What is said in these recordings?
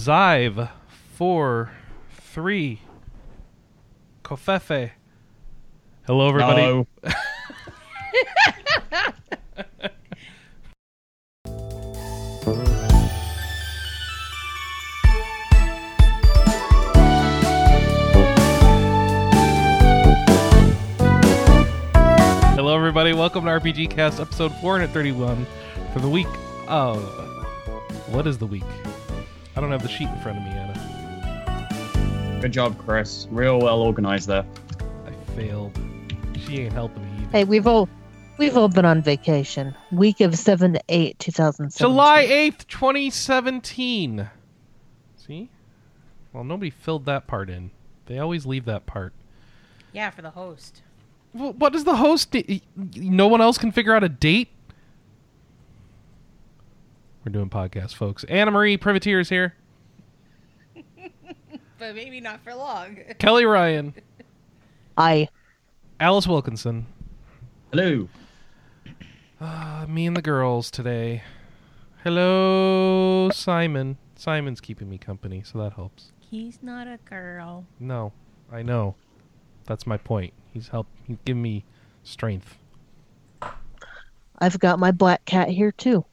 Five, four, three. Covfefe. Hello, everybody. No. Hello, everybody. Welcome to RPG Cast, episode 431 for the week of. What is the week? I don't have the sheet in front of me, Anna. Good job, Chris. Real well organized there. I failed. She ain't helping me either. Hey, we've all we've all been on vacation. Week of seven to eight, two thousand seven. July 8th, 2017. See? Well, nobody filled that part in. They always leave that part. Yeah, for the host. Well, what does the host? d- No one else can figure out a date. We're doing podcasts, folks. Anna Marie Privitere is here. But maybe not for long. Kelly Ryan, I Alice Wilkinson, Hello. uh, me and the girls today. Hello, Simon. Simon's keeping me company, so that helps. He's not a girl. No, I know. That's my point. He's helped. He's giving me strength. I've got my black cat here too.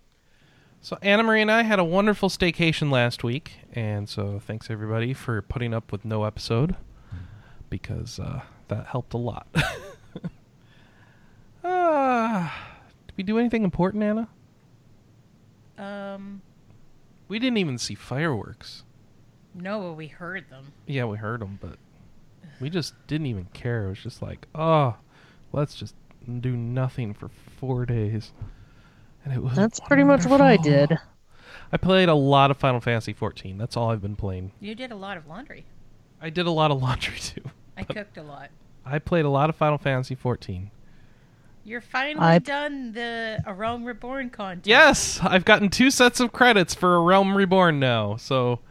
So Anna Marie and I had a wonderful staycation last week, and so thanks everybody for putting up with no episode because uh, that helped a lot. uh, did we do anything important, Anna? Um, We didn't even see fireworks. no, but we heard them. Yeah, we heard them, but we just didn't even care. It was just like, oh, let's just do nothing for four days. And it was That's pretty much what I wonderful. did. I played a lot of Final Fantasy 14. That's all I've been playing. You did a lot of laundry. I did a lot of laundry too. I cooked a lot. I played a lot of Final Fantasy 14. You're finally I- done the A Realm Reborn content. Yes, I've gotten two sets of credits for A Realm Reborn now. So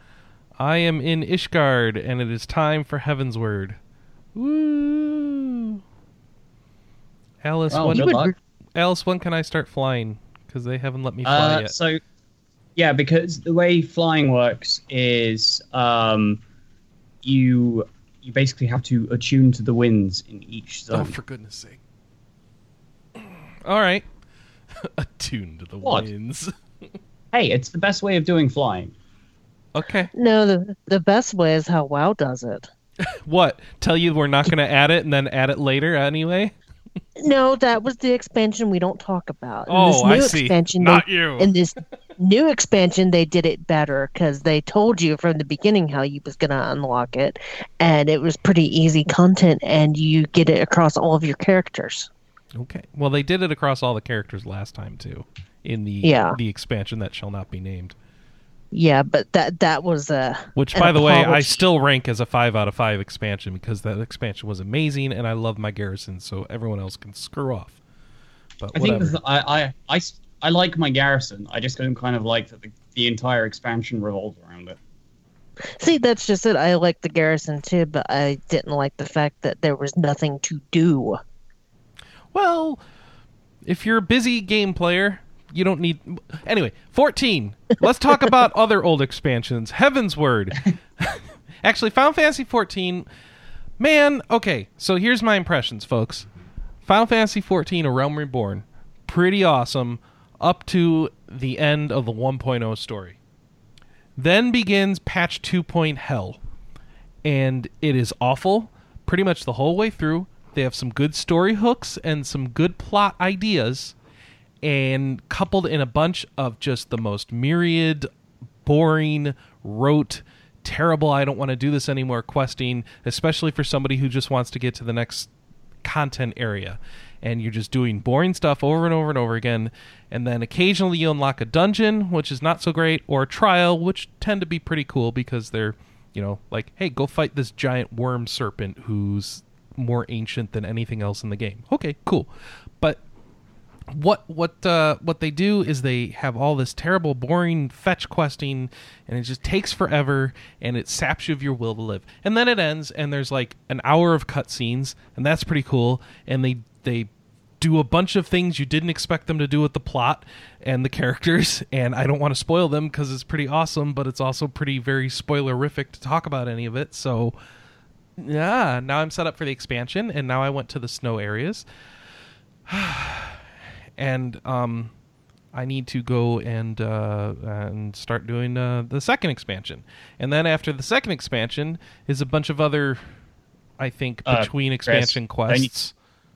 I am in Ishgard, and it is time for Heavensward. Woo! Alice, Well, when, good luck. Alice, when can I start flying? Because they haven't let me fly Uh, yet. so, yeah, because the way flying works is um, you you basically have to attune to the winds in each zone. Oh, for goodness sake! All right, attuned to the What? winds. hey, it's the best way of doing flying. okay, No, the the best way is how WoW does it. what? Tell you we're not going to add it and then add it later anyway? No, that was the expansion we don't talk about. In Oh, this I see. Expansion, Not they, you. In this new expansion, they did it better because they told you from the beginning how you was gonna unlock it, and it was pretty easy content, and you get it across all of your characters. Okay. Well, they did it across all the characters last time too, in the Yeah. the expansion that shall not be named. Yeah, but that that was a Which, by the way, I still rank as a five out of five expansion because that expansion was amazing, and I love my garrison, so everyone else can screw off. But I think I I I like my garrison. I just don't kind of like that the, the entire expansion revolves around it. See, that's just it. I like the garrison too, but I didn't like the fact that there was nothing to do. Well, if you're a busy game player, you don't need. Anyway, 14. Let's talk about other old expansions. Heavensward. Actually, Final Fantasy 14. Man, okay, so here's my impressions, folks. Final Fantasy 14, A Realm Reborn. Pretty awesome up to the end of the 1.0 story. Then begins patch 2. point Hell and it is awful pretty much the whole way through. They have some good story hooks and some good plot ideas, and coupled in a bunch of just the most myriad, boring, rote, terrible, I don't want to do this anymore questing, especially for somebody who just wants to get to the next content area. And you're just doing boring stuff over and over and over again. And then occasionally you unlock a dungeon, which is not so great, or a trial, which tend to be pretty cool because they're, you know, like, hey, go fight this giant worm serpent who's more ancient than anything else in the game. Okay, cool. What what uh, what they do is they have all this terrible, boring fetch questing, and it just takes forever, and it saps you of your will to live. And then it ends, and there's like an hour of cutscenes, and that's pretty cool. And they they do a bunch of things you didn't expect them to do with the plot and the characters and i don't want to spoil them because it's pretty awesome but it's also pretty very spoilerific to talk about any of it so yeah now i'm set up for the expansion and now i went to the snow areas and um I need to go and uh, and start doing uh, the second expansion, and then after the second expansion is a bunch of other, I think, Uh, between Chris, expansion don't you- quests.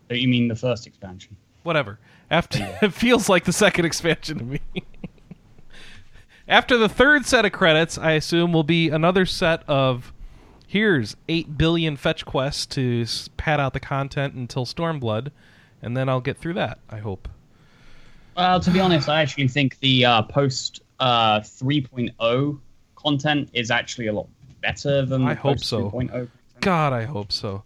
Don't you mean the first expansion? Whatever. After it feels like the second expansion to me. after the third set of credits, I assume will be another set of here's eight billion fetch quests to pad out the content until Stormblood, and then I'll get through that. I hope. Well, to be honest, I actually think the uh, post uh, 3.0 content is actually a lot better than the I hope post so. 2.0 content. God, I hope so.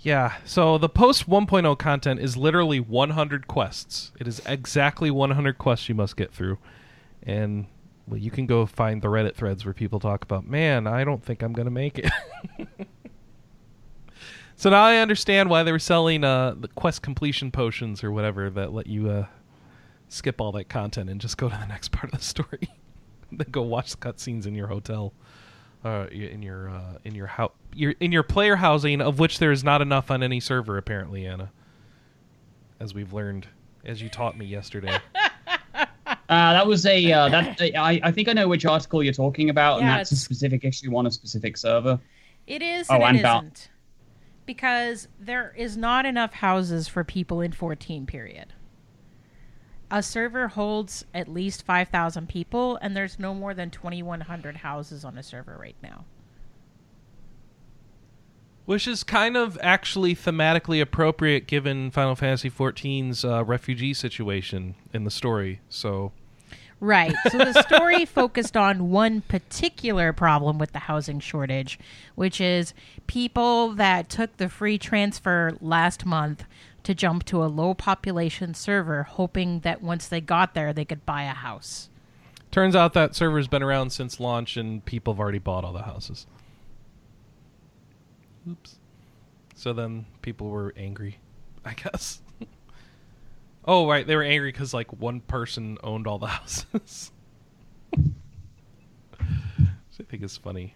Yeah, so the post 1.0 content is literally 100 quests. It is exactly 100 quests you must get through. And well, you can go find the Reddit threads where people talk about, "Man, I don't think I'm going to make it." so now I understand why they were selling uh, the quest completion potions or whatever that let you uh, skip all that content and just go to the next part of the story. then go watch the cutscenes in your hotel uh, in your uh, in your house, your in your player housing, of which there is not enough on any server, apparently, Anna. As we've learned, as you taught me yesterday. Uh, that was a uh, that I, I think I know which article you're talking about, and that's a specific issue on a specific server. It is Oh, and I'm it about- not Because there is not enough houses for people in 14 period. A server holds at least 5,000 people, and there's no more than 2,100 houses on a server right now. Which is kind of actually thematically appropriate given Final Fantasy XIV's uh, refugee situation in the story. So, Right. So the story focused on one particular problem with the housing shortage, which is people that took the free transfer last month to jump to a low population server, hoping that once they got there, they could buy a house. turns out that server's been around since launch and people have already bought all the houses. Oops. So then people were angry, I guess. oh, right. They were angry because, like, one person owned all the houses. I think is funny.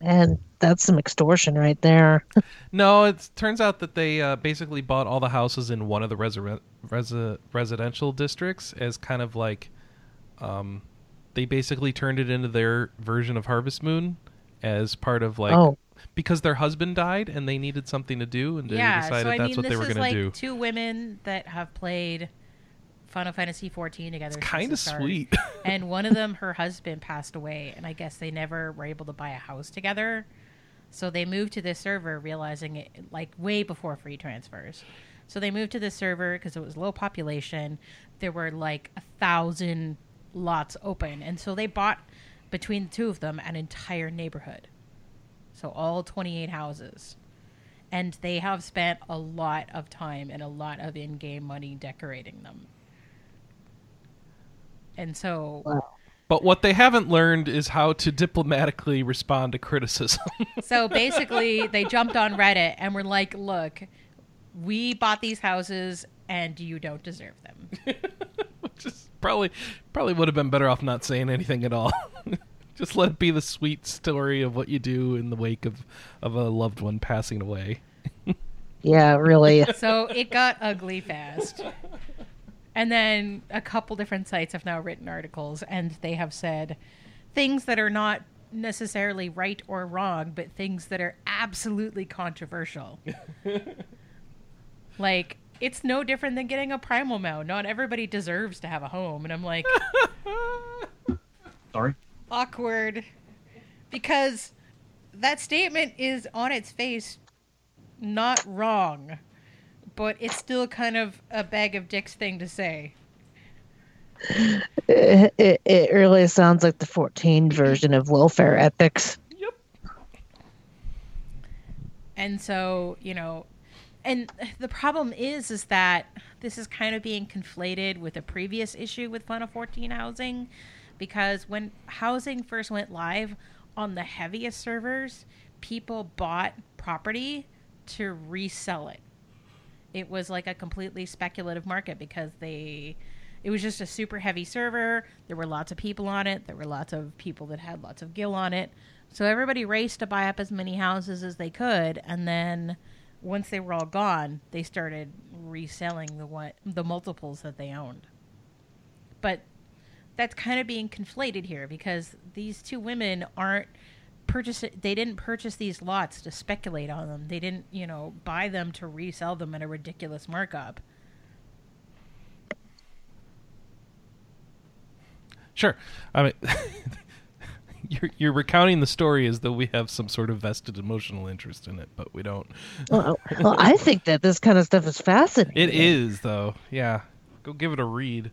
And that's some extortion right there. No, it turns out that they uh, basically bought all the houses in one of the resi- resi- residential districts as kind of like, um, they basically turned it into their version of Harvest Moon as part of like Oh. because their husband died and they needed something to do and they yeah. decided So that's mean, what they were going like to do. two women that have played Final Fantasy 14 together. Kind of sweet. and one of them her husband passed away and i guess they never were able to buy a house together. So they moved to this server realizing it like way before free transfers. So they moved to this server because it was low population. There were like a thousand lots open. And so they bought between the two of them an entire neighborhood. So all 28 houses. And they have spent a lot of time and a lot of in-game money decorating them and so Wow. but what they haven't learned is how to diplomatically respond to criticism. So basically, they jumped on Reddit and were like, "Look, we bought these houses, and you don't deserve them." Which is probably probably would have been better off not saying anything at all. Just let it be the sweet story of what you do in the wake of, of a loved one passing away. Yeah, really. So it got ugly fast. And then a couple different sites have now written articles, and they have said things that are not necessarily right or wrong, but things that are absolutely controversial. like, it's no different than getting a primal mount. Not everybody deserves to have a home. And I'm like, Sorry. awkward because that statement is on its face not wrong but it's still kind of a bag of dicks thing to say it, it, it really sounds like the 14 version of welfare ethics. Yep. and so you know and the problem is is that this is kind of being conflated with a previous issue with Final 14 housing because when housing first went live on the heaviest servers people bought property to resell it it was like a completely speculative market because they it was just a super heavy server. There were lots of people on it. There were lots of people that had lots of gil on it. So everybody raced to buy up as many houses as they could, and then once they were all gone, they started reselling the what the multiples that they owned. But that's kind of being conflated here because these two women aren't purchase they didn't purchase these lots to speculate on them. They didn't, you know, buy them to resell them at a ridiculous markup. Sure. I mean, you're you're recounting the story as though we have some sort of vested emotional interest in it, but we don't. Well, well, I think that this kind of stuff is fascinating. It is though. Yeah. Go give it a read.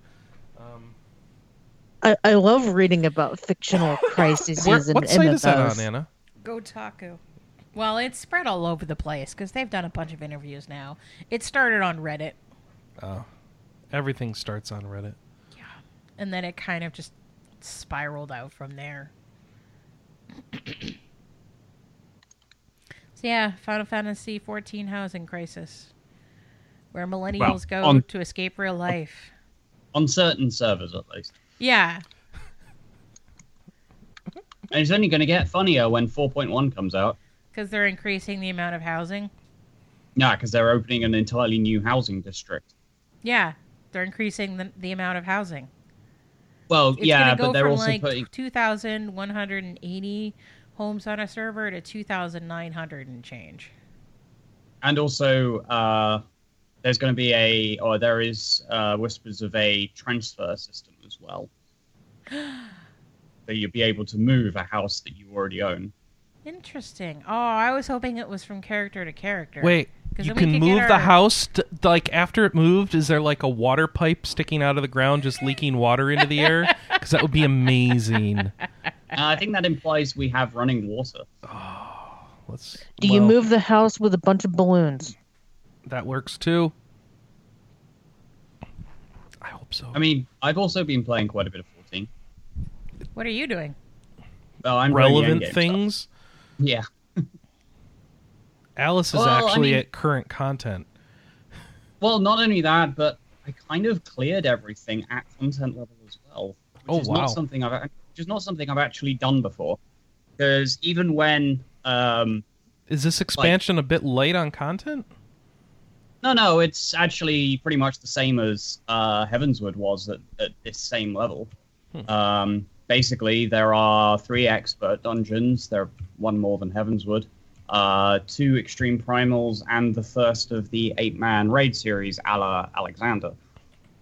I, I love reading about fictional crises where, and what site is that on, Anna? Kotaku. Well, it's spread all over the place because they've done a bunch of interviews now. It started on Reddit, Oh, everything starts on Reddit. Yeah, and then it kind of just spiraled out from there. so yeah, Final Fantasy XIV housing crisis, where millennials go on- to escape real life. on certain servers at least. Yeah, And it's only going to get funnier when 4.1 comes out. because they're increasing the amount of housing. Yeah, because they're opening an entirely new housing district. Yeah, they're increasing the, the amount of housing. Well, It's yeah, go but they're from also like putting 2,180 homes on a server to 2,900 and change. and also uh, there's going to be a or there is uh, whispers of a transfer system as well that you'll be able to move a house that you already own Interesting. Oh, I was hoping it was from character to character. Wait, you can could get move the house t- like after it moved. Is there like a water pipe sticking out of the ground, just leaking water into the air? Because that would be amazing. uh, i think that implies we have running water Oh, Let's. Do you move the house with a bunch of balloons? That works too. I hope so. i mean i've also been playing quite a bit of 14 What are you doing? well, i'm relevant things. stuff. yeah Alice is Well, I actually mean- at current content. well not only that but i kind of cleared everything at content level as well which Oh, is wow. not something i've which is not something i've actually done before because even when um Is this expansion a bit light on content? No, no, it's actually pretty much the same as uh, Heavensward was at, at this same level. Hmm. Um, basically, there are three expert dungeons. There are one more than Heavensward. Uh, two extreme primals, and the first of the eight-man raid series, a la Alexander.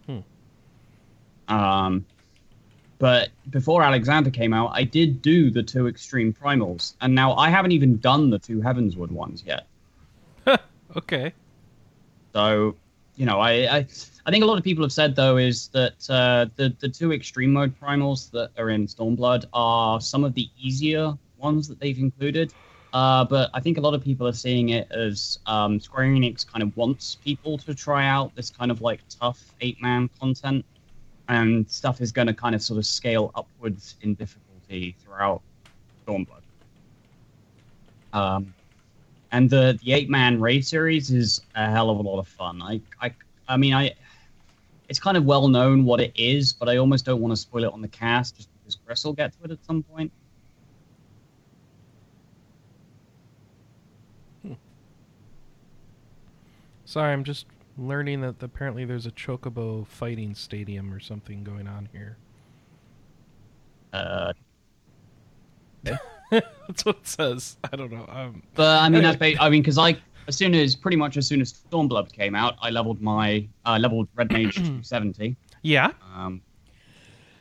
Hmm. Um, but before Alexander came out, I did do the two extreme primals, and now I haven't even done the two Heavensward ones yet. Okay. So, you know, I, I I think a lot of people have said though is that uh, the the two extreme mode primals that are in Stormblood are some of the easier ones that they've included. Uh, but I think a lot of people are seeing it as um, Square Enix kind of wants people to try out this kind of like tough eight man content, and stuff is going to kind of sort of scale upwards in difficulty throughout Stormblood. Um, and the the eight man raid series is a hell of a lot of fun. I I I mean I, it's kind of well known what it is, but I almost don't want to spoil it on the cast just because Chris will get to it at some point. Sorry, I'm just learning that apparently there's a Chocobo fighting stadium or something going on here. Uh, That's what it says. I don't know. Um, but I mean that's ba- I mean because I as soon as pretty much as soon as Stormblood came out, I leveled my uh, leveled Red Mage to seventy. yeah. Um,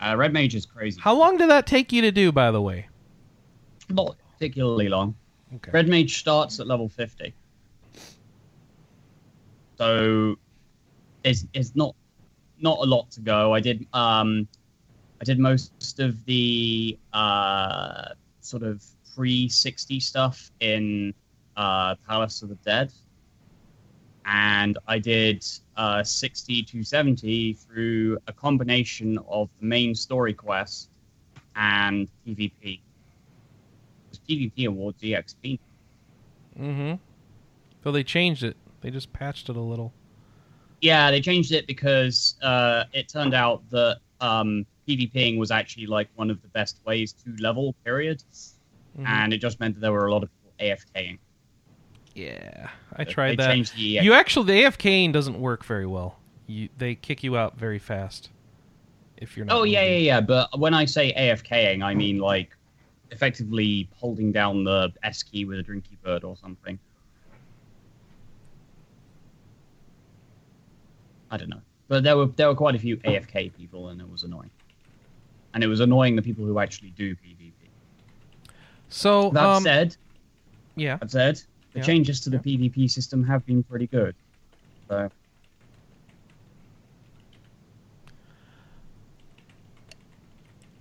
uh, Red Mage is crazy. How long did that take you to do, by the way? Not particularly long. Okay. Red Mage starts at level 50. So it's, it's not not a lot to go. I did um I did most of the uh sort of pre 60 stuff in uh Palace of the Dead. And I did uh 60 to 70 through a combination of the main story quest and PvP. PvP awards EXP Mm-hmm. So they changed it. They just patched it a little. Yeah, they changed it because uh, it turned out that um, PvPing was actually like one of the best ways to level. Period, Mhm. and it just meant that there were a lot of people AFKing. Yeah, I They tried that. the You actually the AFKing doesn't work very well. You they kick you out very fast if you're not. Oh yeah, yeah, yeah. But when I say AFKing, I mean like effectively holding down the S key with a drinky bird or something. I don't know, but there were there were quite a few AFK people, and it was annoying. And it was annoying the people who actually do PvP. So That um, said, yeah, that said, the Yeah. changes to the PvP system have been pretty good. So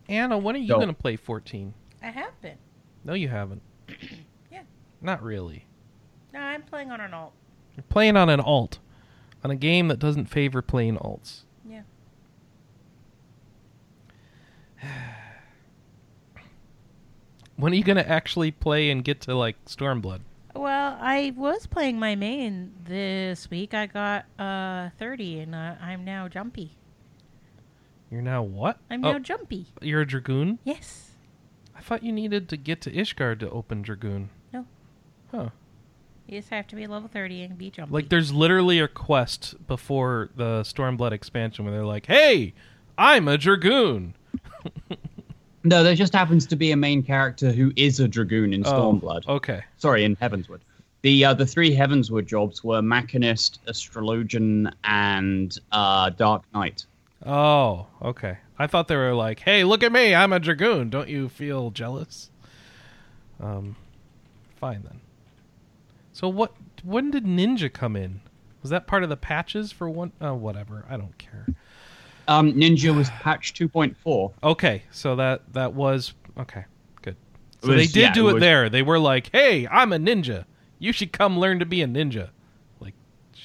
Anna, when are you Go. going to play 14? I have been. No, you haven't. Yeah. Not really. No, I'm playing on an alt. You're playing on an alt, on a game that doesn't favor playing alts. Yeah. When are you going to actually play and get to like Stormblood? Well, I was playing my main this week. I got uh 30, and uh, I'm now jumpy. You're now what? I'm oh, now jumpy. you're a dragoon. Yes. I thought you needed to get to Ishgard to open dragoon. No. Huh. You just have to be level 30 and be jumpy. Like there's literally a quest before the Stormblood expansion where they're like, "Hey, I'm a dragoon." no, there just happens to be a main character who is a dragoon in Oh, Stormblood. okay. sorry, in Heavensward. The uh, the three Heavensward jobs were Machinist, Astrologian, and uh, Dark Knight. Oh, okay. I thought they were like, "Hey, look at me, I'm a dragoon. Don't you feel jealous?" Um, fine then. So what? When did Ninja come in? Was that part of the patches for one? Oh, whatever. I don't care. Um, Ninja was patch 2.4. Okay, so that that was okay. Good. It So they did yeah, do it it, was- there. They were like, "Hey, I'm a ninja. You should come learn to be a ninja." Like,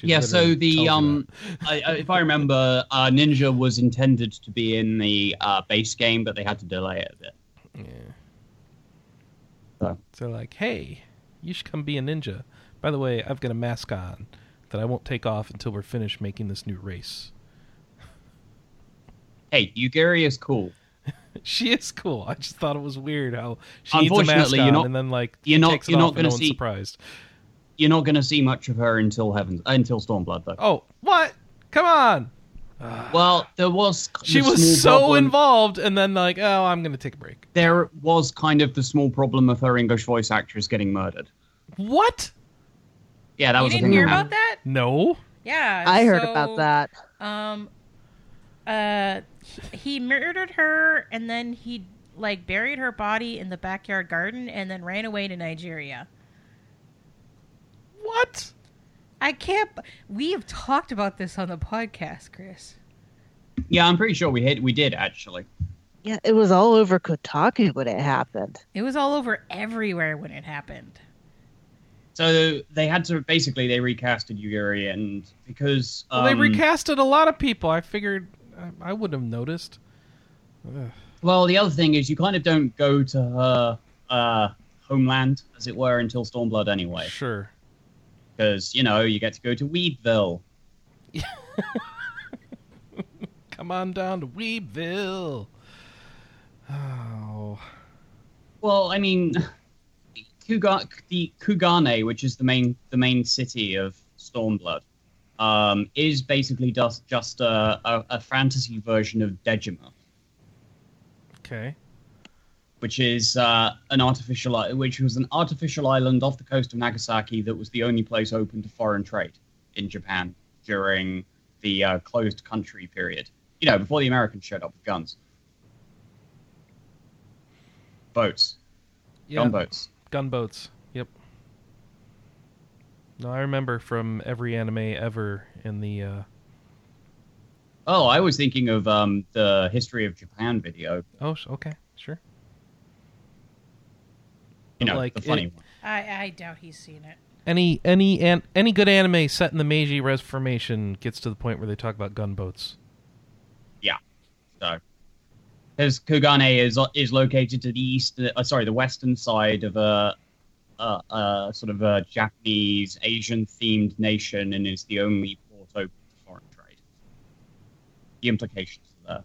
Yeah, so the um, I, I, if I remember, uh, Ninja was intended to be in the uh, base game, but they had to delay it a bit. yeah. So. So they're like, "Hey, you should come be a ninja." By the way, I've got a mask on that I won't take off until we're finished making this new race. Hey, Yugiri is cool. She is cool. I just thought it was weird how she needs a mask Unfortunately, on you're not- and then like you're not- takes it you're not off and no gonna one's see- surprised. You're not going to see much of her until Heavens, uh, until Stormblood, though. Oh, what? Come on. Well, there was She was so problem- involved, and then like, oh, I'm gonna take a break. There was kind of the small problem of her English voice actress getting murdered. What? Yeah, that you was a didn't thing. hear about that? No. Yeah. I heard so, about that. Um, uh, he murdered her, and then he like buried her body in the backyard garden, and then ran away to Nigeria. What? I can't. We have talked about this on the podcast, Chris. Yeah, I'm pretty sure we hit, we did actually. Yeah, it was all over Kotaku when it happened. It was all over everywhere when it happened. So they had to basically they recasted Yugiri, and because Well, um, they recasted a lot of people. I figured I, I wouldn't have noticed. Ugh. Well, the other thing is you kind of don't go to her uh, homeland, as it were, until Stormblood anyway, Sure. because you know you get to go to Weedville. Come on down to Weedville. Oh. Well, I mean, Kuga- the Kugane, which is the main the main city of Stormblood, um, is basically just just a, a, a fantasy version of Dejima, Okay. which is uh, an artificial which was an artificial island off the coast of Nagasaki that was the only place open to foreign trade in Japan during the uh, closed country period. You know, before the Americans showed up with guns, boats, Yeah. gunboats. Gunboats. Yep. No, I remember from every anime ever in the. uh Oh, I was thinking of um, the history of Japan video. Oh, okay, sure. You know, Like, the funny it- one. I, I doubt he's seen it. Any any an, any good anime set in the Meiji Reformation gets to the point where they talk about gunboats. Yeah, so, because Kugane is is located to the east, uh, sorry, the western side of a, a, a sort of a Japanese Asian themed nation, and is the only port open to foreign trade. the implications are there.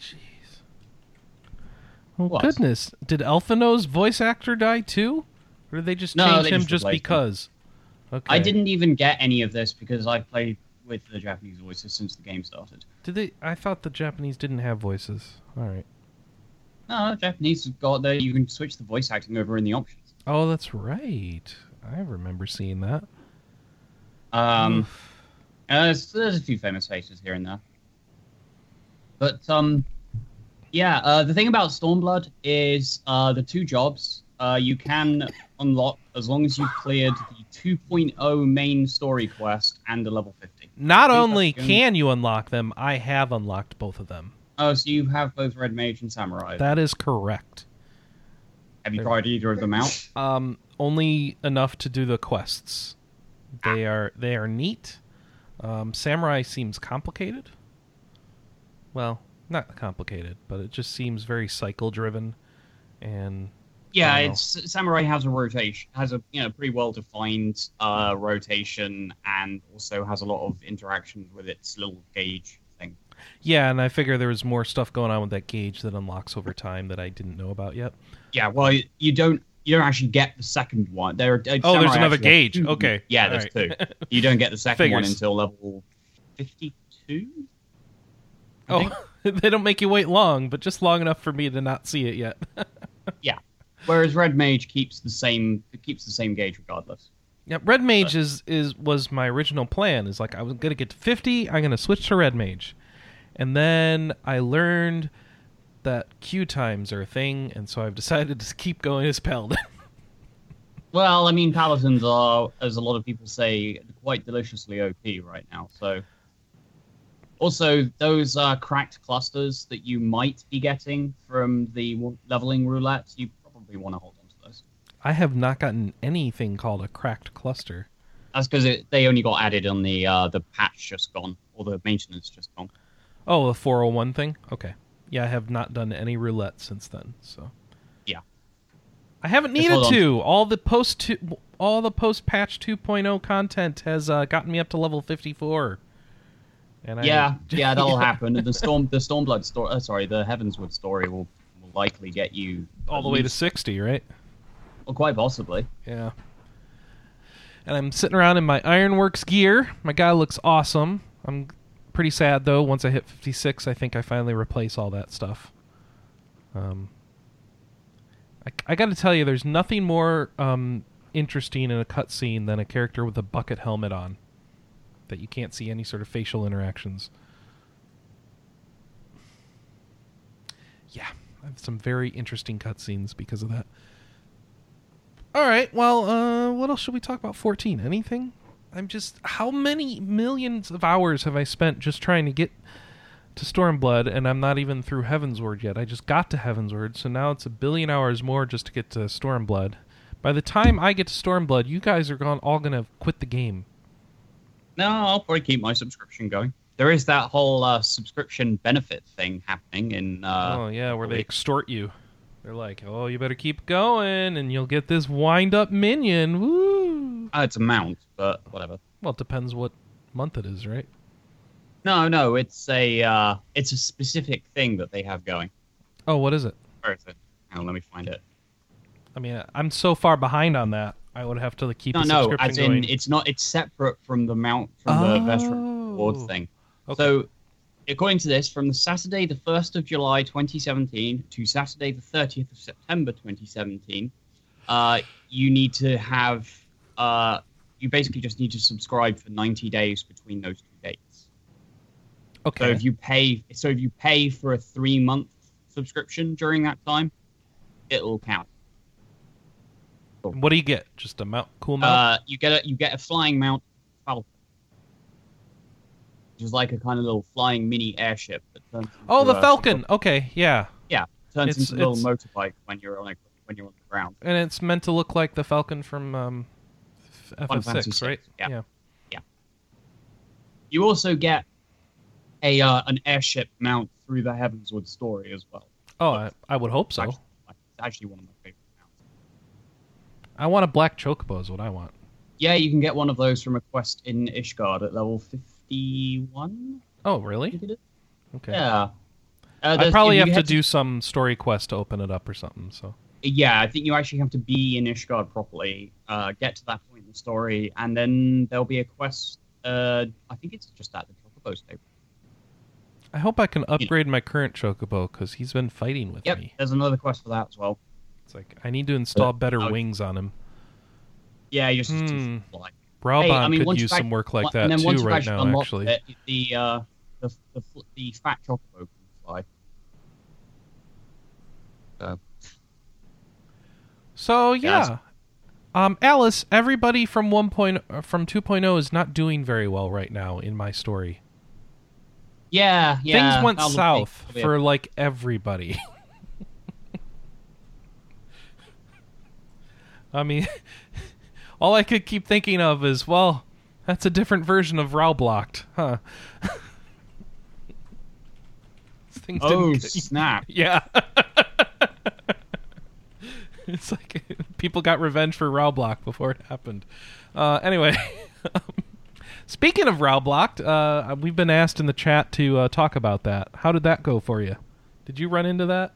Jeez. Oh What? goodness! Did Alphinaud's voice actor die too, or did they just No, change they him just just replaced him. because? Okay. I didn't even get any of this because I played with the Japanese voices since the game started. Did they? I thought the Japanese didn't have voices. All right. No, Japanese have got there. You can switch the voice acting over in the options. Oh, that's right. I remember seeing that. Um, uh, there's, there's a few famous faces here and there. But um, yeah, uh, the thing about Stormblood is uh, the two jobs uh, you can unlock as long as you've cleared the 2.0 main story quest and the level 50. Not I think only that's the only- can you unlock them, I have unlocked both of them. Oh, so you have both Red Mage and Samurai. That is correct. have you tried either of them out? Um, only enough to do the quests. They Ah. are they are neat. Um, Samurai seems complicated. Well, not complicated, but it just seems very cycle driven, and Yeah, it's Samurai has a rotation, has a you know pretty well defined uh, rotation, and also has a lot of interactions with its little gauge. Yeah, and I figure there was more stuff going on with that gauge that unlocks over time that I didn't know about yet. Yeah, well, you don't you don't actually get the second one. There, uh, Oh, there's another gauge. two- Okay. Yeah, there's right. two. You don't get the second one until level fifty-two. Oh, they don't make you wait long, but just long enough for me to not see it yet. Yeah. Whereas Red Mage keeps the same it keeps the same gauge regardless. Yeah, Red Mage is is was my original plan. Is like I was gonna get to fifty, I'm gonna switch to Red Mage, and then I learned that queue times are a thing, and so I've decided to keep going as Paladin. Well, I mean, paladins are, as a lot of people say, quite deliciously OP right now. So, also those uh, cracked clusters that you might be getting from the w- leveling roulette, you probably want to hold on to those. I have not gotten anything called a cracked cluster. That's because they only got added on the uh, the patch just gone, or the maintenance just gone. Oh, the four hundred one thing. Okay, yeah, I have not done any roulette since then. So Yeah. I haven't needed to. All the post two, all the post patch 2.0 content has uh, gotten me up to level fifty four. And I, yeah, yeah, that'll happen. The storm, the Stormblood story. Uh, sorry, the Heavensward story will, will likely get you all the way to sixty, right? Well, quite possibly. Yeah. And I'm sitting around in my Ironworks gear. My guy looks awesome. I'm pretty sad though. Once I hit 56, I think I finally replace all that stuff. Um, I, I got to tell you, there's nothing more um, interesting in a cutscene than a character with a bucket helmet on, that you can't see any sort of facial interactions. Yeah, I have some very interesting cutscenes because of that. All right. Well, uh, what else should we talk about? 14. Anything? I'm just. How many millions of hours have I spent just trying to get to Stormblood, and I'm not even through Heavensward yet? I just got to Heavensward, so now it's a billion hours more just to get to Stormblood. By the time I get to Stormblood, you guys are gone, all going to quit the game. No, I'll probably keep my subscription going. There is that whole uh, subscription benefit thing happening in. Uh, oh, yeah, where they extort you. They're like, oh, you better keep going, and you'll get this wind up minion. Woo! Uh, it's a mount, but whatever. Well, it depends what month it is, right? No, no, it's a uh, it's a specific thing that they have going. Oh, what is it? Where is it? Hang on, let me find it. I mean, I'm so far behind on that. I would have to keep No, the no, subscription as in going. it's not. It's separate from the mount from the veteran Oh. thing. Okay. So, according to this, from the Saturday the first of July 2017 to Saturday the 30th of September 2017, uh, you need to have. Uh, you basically just need to subscribe for 90 days between those two dates. okay. So if you pay, so if you pay for a three month subscription during that time, it'll count. what do you get? Just a mount, cool mount. Uh, you get a you get a flying mount Falcon, which is like a kind of little flying mini airship that turns. Oh, the a- Falcon. Okay, yeah, Yeah, turns It's- into a little motorbike when you're on a, when you're on the ground. and it's meant to look like the Falcon from um, F- FF6, right? VI, yeah. You also get a uh, an airship mount through the Heavensward story as well. Oh, I, I would hope so. Actually, it's actually one of my favorite mounts. I want a black chocobo. Is what I want. Yeah, you can get one of those from a quest in Ishgard at level fifty-one. Oh, really? think it is. Okay. Yeah. Uh, I probably you have to had do some story quest to open it up or something. So Yeah, I think you actually have to be in Ishgard properly, uh, get to that story, and then there'll be a quest. Uh, I think it's just at the Chocobo stable. I hope I can upgrade my current chocobo because he's been fighting with Yep, me. there's another quest for that as well. It's like I need to install better oh. wings on him. Yeah, you're just Hmm. fly. Bralbon Hey, I mean, could use some work like that too right now. Actually, it, the uh, the the the fat chocobo can fly. Uh, so yeah. Um, Alice, everybody from one point uh, from 2.0 is not doing very well right now in my story. yeah, yeah. Things went that'll south for like everybody. I mean, all I could keep thinking of is, well, that's a different version of Row blocked, huh? Things Oh snap! yeah. it's like people got revenge for Rowblock before it happened. Uh, anyway, speaking of Rowblocked, uh, we've been asked in the chat to uh, talk about that. How did that go for you? Did you run into that?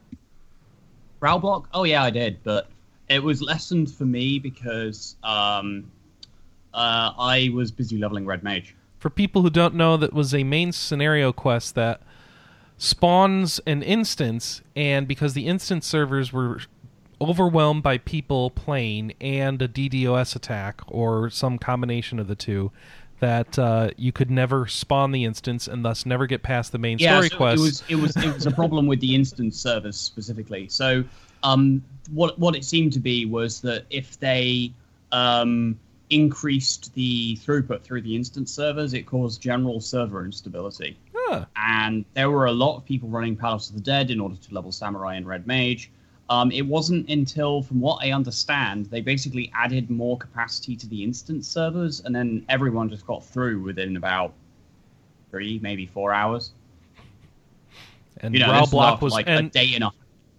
Brow block? Oh yeah, I did, but it was lessened for me because um, uh, I was busy leveling red mage. For people who don't know, that was a main scenario quest that spawns an instance, and because the instance servers were overwhelmed by people playing and a DDoS attack or some combination of the two, that uh, you could never spawn the instance and thus never get past the main Yeah, story so quest. it was it was it was a problem with the instance servers specifically. So um, what what it seemed to be was that if they um, increased the throughput through the instance servers, it caused general server instability. Huh. and there were a lot of people running Palace of the Dead in order to level Samurai and Red Mage. Um, it wasn't until, from what I understand, they basically added more capacity to the instance servers, and then everyone just got through within about three, maybe four hours. And You know, was Block was like and, a day and a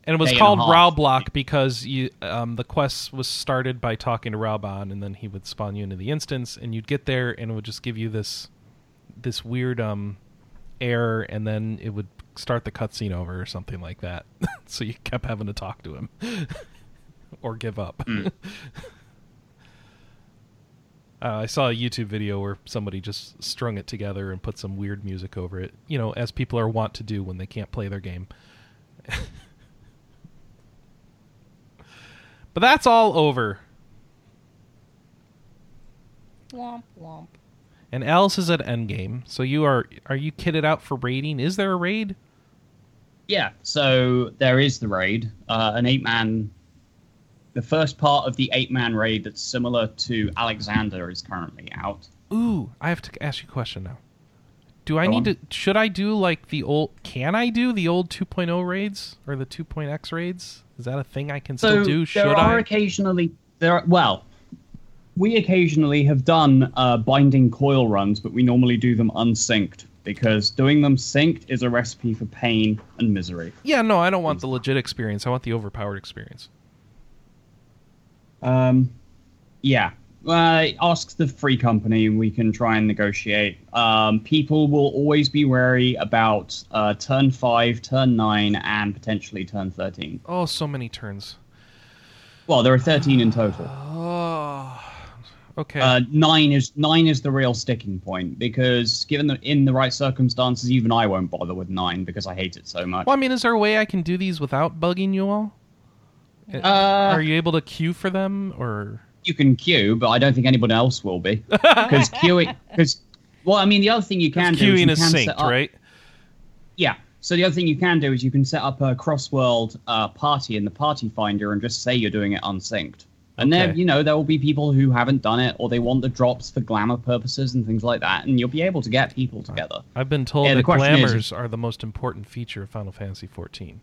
and it was day and a called. Block because you um, the quest was started by talking to Raubahn, and then he would spawn you into the instance, and you'd get there, and it would just give you this this weird um error, and then it would start the cutscene over or something like that. so you kept having to talk to him or give up. Mm. Uh, I saw a YouTube video where somebody just strung it together and put some weird music over it, you know, as people are wont to do when they can't play their game. but that's all over. Womp womp. And Alice is at endgame. So you are are you kitted out for raiding? Is there a raid? Yeah, so there is the raid, uh, an eight man. The first part of the eight man raid that's similar to Alexander is currently out. Ooh, I have to ask you a question now. Do I Go need on. to should I do like the old can I do the old 2.0 raids or the 2.x raids? Is that a thing I can So still do? Should there are I? occasionally there. Are, well, we occasionally have done uh, binding coil runs, but we normally do them unsynced because doing them synced is a recipe for pain and misery. Yeah, no, I don't want the legit experience. I want the overpowered experience. Um, yeah. Uh, ask the free company, and we can try and negotiate. Um, people will always be wary about uh, turn five, turn nine, and potentially turn thirteen. Oh, so many turns. Well, there are thirteen in total. Oh. Okay. Uh, nine is nine is the real sticking point because given the in the right circumstances, even I won't bother with nine because I hate it so much. well, I mean, is there a way I can do these without bugging you all? Uh, Are you able to queue for them or you can queue, but I don't think anybody else will be because queuing. Because well, I mean, the other thing you can do is you is can synced, set up, right? Yeah. So the other thing you can do is you can set up a cross-world uh, party in the party finder and just say you're doing it unsynced. And there, you know, there will be people who haven't done it or they want the drops for glamour purposes and things like that, and you'll be able to get people together. I've been told Yeah, the that question is- are the most important feature of Final Fantasy 14.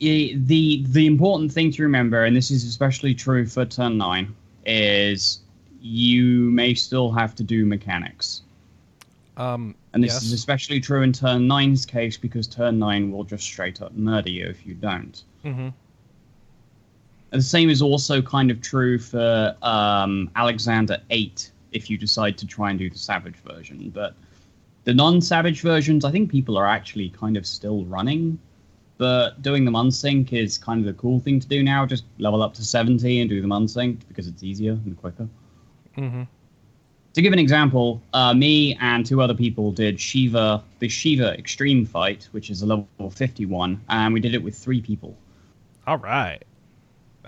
I- the the important thing to remember, and this is especially true for turn nine, is you may still have to do mechanics. Um, And this yes. is especially true in turn nine's case because turn nine will just straight up murder you if you don't. Mm Mhm. And the same is also kind of true for um, Alexander 8 if you decide to try and do the Savage version. But The non-savage versions, I think people are actually kind of still running, but doing them unsync is kind of the cool thing to do now. Just level up to 70 and do them unsynced because it's easier and quicker. hmm To give an example, uh, me and two other people did Shiva, the Shiva Extreme fight, which is a level 51, and we did it with three people. All right.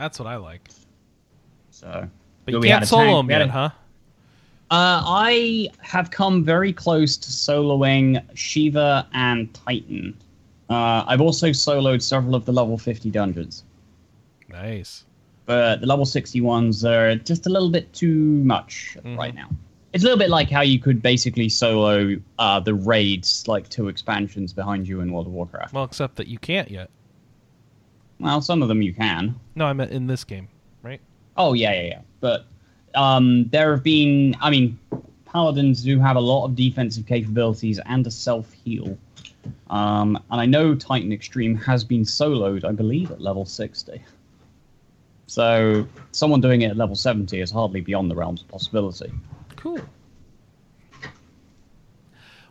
That's what I like. So, But you we had can't solo tank- them yet, a- huh? Uh, I have come very close to soloing Shiva and Titan. Uh, I've also soloed several of the level 50 dungeons, Nice. but the level 60 ones are just a little bit too much Mhm. right now. It's a little bit like how you could basically solo uh, the raids, like two expansions behind you in World of Warcraft. Well, except that you can't yet. Well, some of them you can. No, I meant in this game, right? Oh yeah, yeah, yeah. But um, there have been. I mean, paladins do have a lot of defensive capabilities and a self heal. Um, and I know Titan Extreme has been soloed, I believe, at level sixty. So someone doing it at level seventy is hardly beyond the realms of possibility. Cool.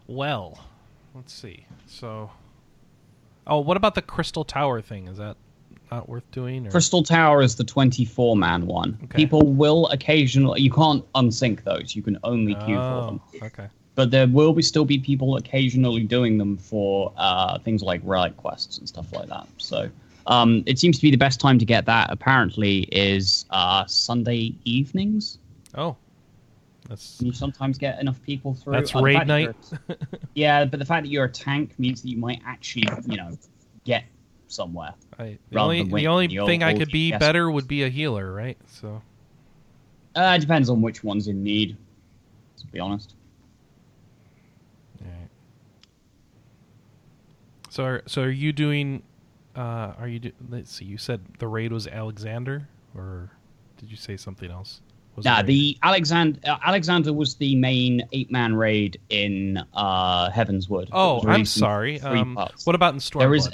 Well, let's see. So, oh, what about the Crystal Tower thing? Is that not worth doing? Or? Crystal Tower is the twenty-four man one. Okay. People will occasionally. You can't unsync those. You can only queue for them. Oh, okay. but there will be still be people occasionally doing them for uh, things like relic quests and stuff like that. So um, it seems to be the best time to get that. Apparently, is uh, Sunday evenings. Oh, that's you sometimes get enough people through. that's Uh, raid that night. yeah, but the fact that you're a tank means that you might actually, you know, get somewhere. I, the only the only thing I could be better would be a healer, right? So Uh, it depends on which one's in need. To be honest. Alright. So, are, so are you doing? Uh, are you? Do, let's see. You said the raid was Alexander, or did you say something else? Was Nah, the Alexander uh, Alexander was the main eight man raid in uh, Heavensward. Oh, I'm sorry. Um, what about in Stormblood? There is-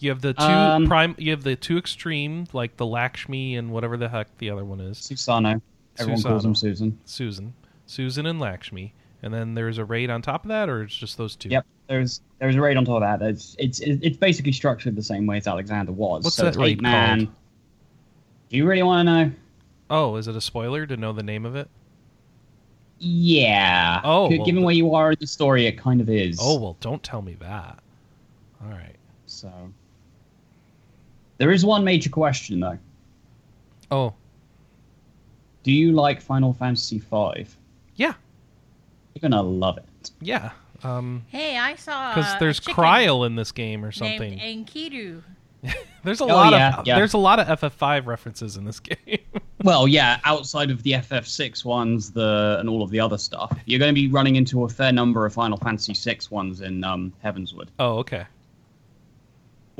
You have the two Um, prime. You have the two extreme, like the Lakshmi and whatever the heck the other one is. Susano. Everyone calls him Susan. Susan, Susan and Lakshmi, and then there's a raid on top of that, or it's just those two. Yep. There's there's a raid on top of that. It's it's it's basically structured the same way as Alexander was. What's so that raid man. called? Do you really want to know? Oh, is it a spoiler to know the name of it? Yeah. Oh, well, given where you are in the story, it kind of is. Oh well, don't tell me that. All right. So there is one major question though. Oh Do you like Final Fantasy V? yeah, You're gonna love it. yeah. Um, Hey, I saw because there's a chicken Cryle in this game or something. named Enkidu. There's a Oh, lot yeah, of yeah. there's a lot of FF5 references in this game. Well, yeah, outside of the FF6 ones, the and all of the other stuff, you're going to be running into a fair number of Final Fantasy VI ones in um, Heavensward. oh, okay.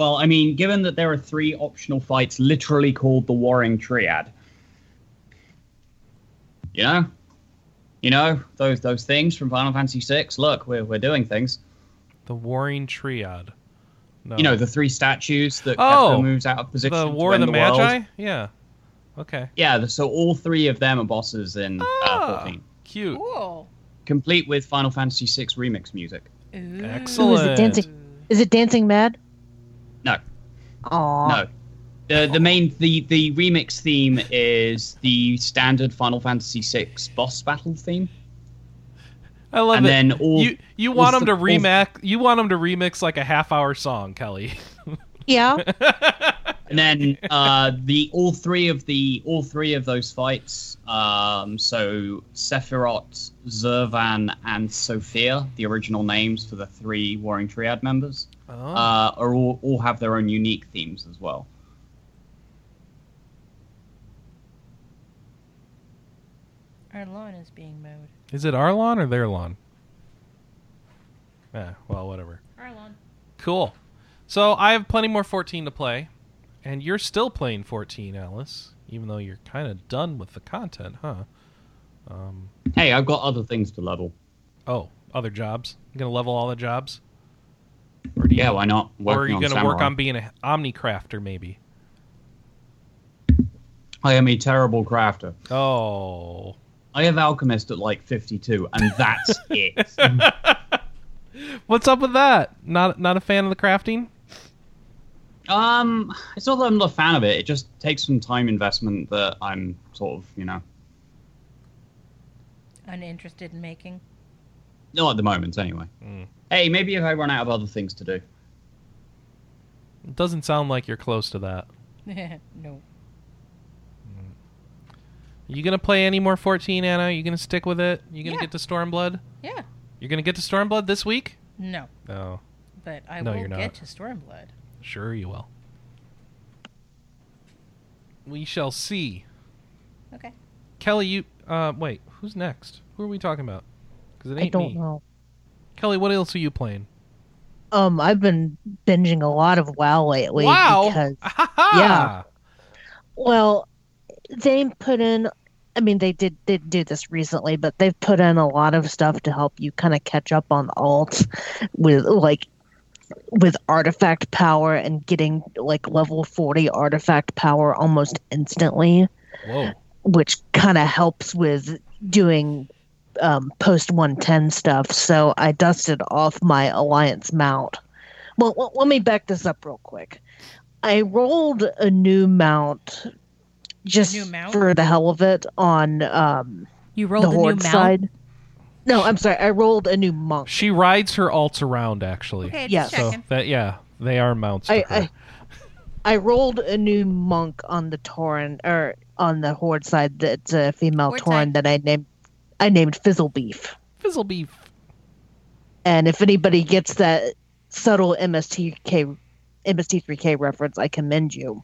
Well, I mean, given that there are three optional fights literally called the Warring Triad, you know, you know those those things from Final Fantasy VI. Look, we're we're doing things. The Warring Triad. No. You know, the three statues that Oh, Kefka moves out of position. the to War of end the, world. Magi. Yeah. Okay. Yeah, so all three of them are bosses in uh, Ah, 14, cute. Cool. complete with Final Fantasy VI remix music. Ooh. Excellent. Ooh, is it dancing? Is it Dancing Mad? No, Aw. no. The the main the the remix theme is the standard Final Fantasy VI boss battle theme. I love and it. then all- you you want them to the- all- remix you want them to remix like a half hour song, Kelly. Yeah. And then uh, the all three of the all three of those fights, um, so Sephirot, Zurvan, and Sophia, the original names for the three Warring Triad members, oh. uh, are all all have their own unique themes as well. Our lawn is being mowed. Is it our lawn or their lawn? Yeah, well, whatever. Our lawn. Cool. So I have plenty more 14 to play, and you're still playing 14, Alice, even though you're kind of done with the content, huh? Um, Hey, I've got other things to level. oh, other jobs. You gonna level all the jobs? Or do you, Yeah, why not? or are you gonna work on being an omnicrafter, maybe? I am a terrible crafter. Oh, I have alchemist at like 52, and that's it. What's up with that? Not not a fan of the crafting? Um, it's not that I'm not a fan of it. It just takes some time investment that I'm sort of, you know, Uninterested in making. Not at the moment anyway. Mm. Hey, maybe if I run out of other things to do. It doesn't sound like you're close to that. no. Are You gonna play any more 14, Anna? You gonna stick with it? You gonna Yeah. get to Stormblood? Yeah. You're gonna get to Stormblood this week? No. No, But I No, will you're not. get to Stormblood. sure you will. We shall see. Okay. Kelly, you uh wait, who's next? Who are we talking about? Because it I don't me. know. Kelly, what else are you playing? Um, I've been binging a lot of WoW lately wow. because yeah. Well, they put in. I mean, they did did do this recently, but they've put in a lot of stuff to help you kind of catch up on alt with like with artifact power and getting like level 40 artifact power almost instantly, Whoa. which kind of helps with doing um, post 110 stuff. So I dusted off my alliance mount. Well, well, let me back this up real quick. I rolled a new mount just New mount? for the hell of it on um, You the rolled a new horde mount. side. No, I'm sorry. I rolled a new monk. She rides her alts around actually. Okay, just Yes. So that yeah, they are mounts. to I, her. I I rolled a new monk on the Tauren or on the horde side. That's a female Horde Tauren side? that I named. I named Fizzle Beef. Fizzle beef. And if anybody gets that subtle MSTK MST3K reference, I commend you.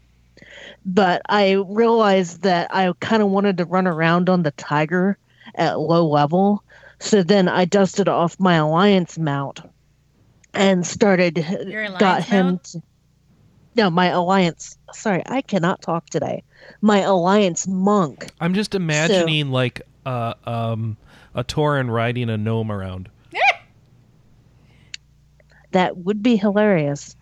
But I realized that I kind of wanted to run around on the tiger at low level. So then I dusted off my alliance mount and started Your got him mount? to, No, my alliance sorry, I cannot talk today. My alliance monk. I'm just imagining like uh, um, a Tauren riding a gnome around. That would be hilarious.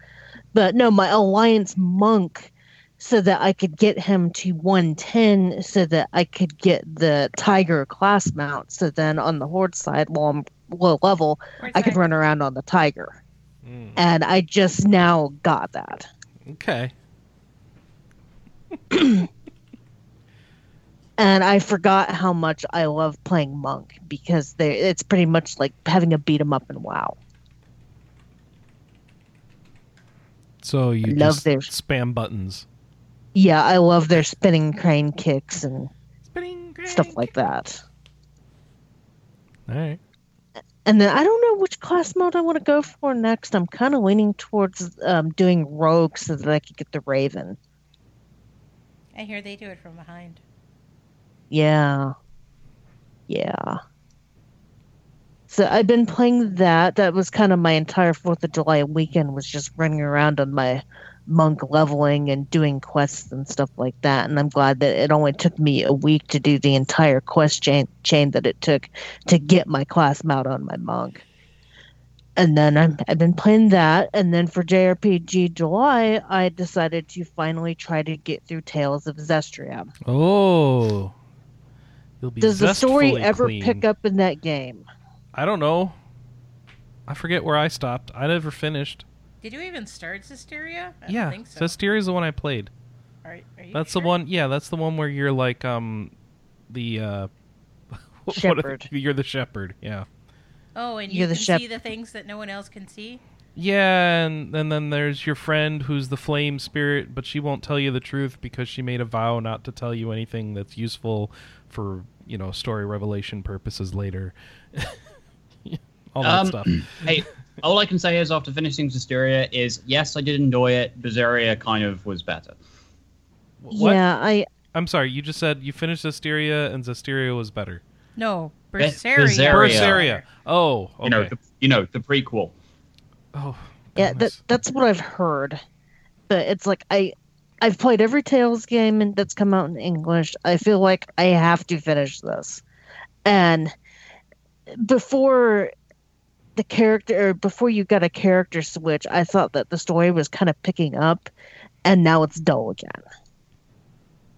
But no, my alliance monk so that I could get him to 110 so that I could get the tiger class mount. So then on the horde side, while I'm low level, Where's I could that? run around on the tiger. Mm. And I just now got that. Okay. And I forgot how much I love playing monk because they it's pretty much like having a beat 'em up in WoW. So you Love just their- spam buttons. Yeah, I love their spinning crane kicks and Spinning stuff like that. All right. And then I don't know which class mode I want to go for next. I'm kind of leaning towards um, doing rogue so that I could get the raven. I hear they do it from behind. Yeah. Yeah. So I've been playing that. That was kind of my entire 4th of July weekend was just running around on my monk leveling and doing quests and stuff like that. And I'm glad that it only took me a week to do the entire quest chain, chain that it took to get my class mount on my monk. And then I'm, I've been playing that. And then for JRPG July, I decided to finally try to get through Tales of Zestiria. Oh. You'll be Does the story ever clean. pick up in that game? I don't know. I forget where I stopped. I never finished. Did you even start Zestiria? I yeah, don't think so. Zestiria's the one I played. Are, are you That's sure? the one. Yeah, that's the one where you're like um, the uh, what- Shepherd. you're the shepherd. Yeah. Oh, and you You're can the shep- see the things that no one else can see. Yeah, and, and then there's your friend who's the flame spirit, but she won't tell you the truth because she made a vow not to tell you anything that's useful for you know story revelation purposes later. All that Um, stuff. hey, all I can say is after finishing Zestiria is yes, I did enjoy it. Berseria kind of was better. What? Yeah, I I'm sorry. You just said you finished Zestiria and Zestiria was better. No, Be- Berseria. Berseria. Berseria. Oh, okay. You know, the, you know the prequel. oh, yeah, that that's what I've heard. But it's like I I've played every Tales game that's come out in English. I feel like I have to finish this. And before the character or before you got a character switch, I thought that the story was kind of picking up and now it's dull again.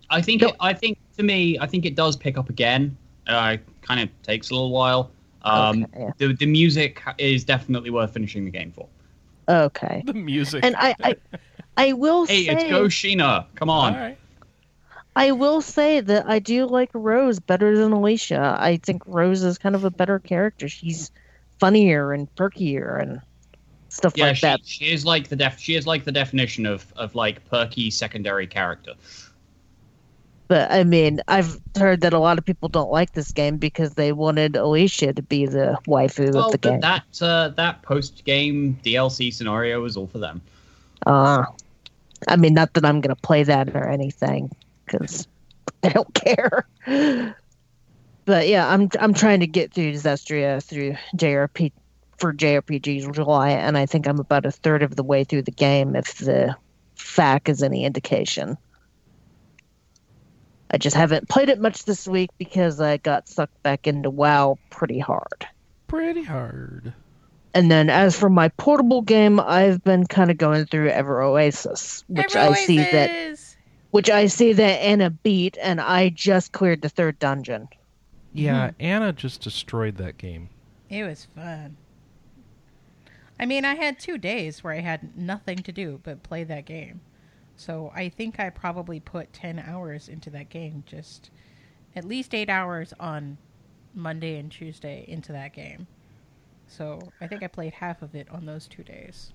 I think. No. It, I think to me, I think it does pick up again. Uh, it kind of takes a little while. Um, Okay. the the music is definitely worth finishing the game for. Okay. The music. And I, I, I will Hey, say, it's Go Sheena. Come on. All right. I will say that I do like Rose better than Alisha. I think Rose is kind of a better character. She's funnier and perkier and stuff Yeah, like she, that. she is like the def. She is like the definition of of like perky secondary character. But I mean, I've heard that a lot of people don't like this game because they wanted Alisha to be the waifu Well, of the but game. that uh, that post game DLC scenario was all for them. Uh, I mean, not that I'm going to play that or anything because I don't care. But yeah, I'm I'm trying to get through Zestiria through JRP for JRPGs July, and I think I'm about a third of the way through the game if the FAQ is any indication. I just haven't played it much this week because I got sucked back into WoW pretty hard. Pretty hard. And then as for my portable game, I've been kind of going through Ever Oasis, which I see that which I see that Anna beat, and I just cleared the third dungeon. Yeah, hmm. Anna just destroyed that game. It was fun. I mean, I had two days where I had nothing to do but play that game. So I think I probably put 10 hours into that game, just at least eight hours on Monday and Tuesday into that game. So I think I played half of it on those two days.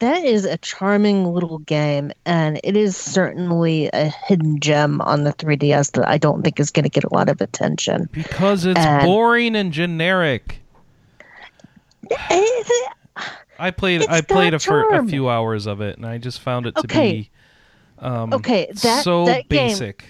That is a charming little game, and it is certainly a hidden gem on the 3DS that I don't think is going to get a lot of attention. Because it's And- boring and generic. I played I played a, for a few hours of it and I just found it to Okay. be um Okay, that- so that game- basic.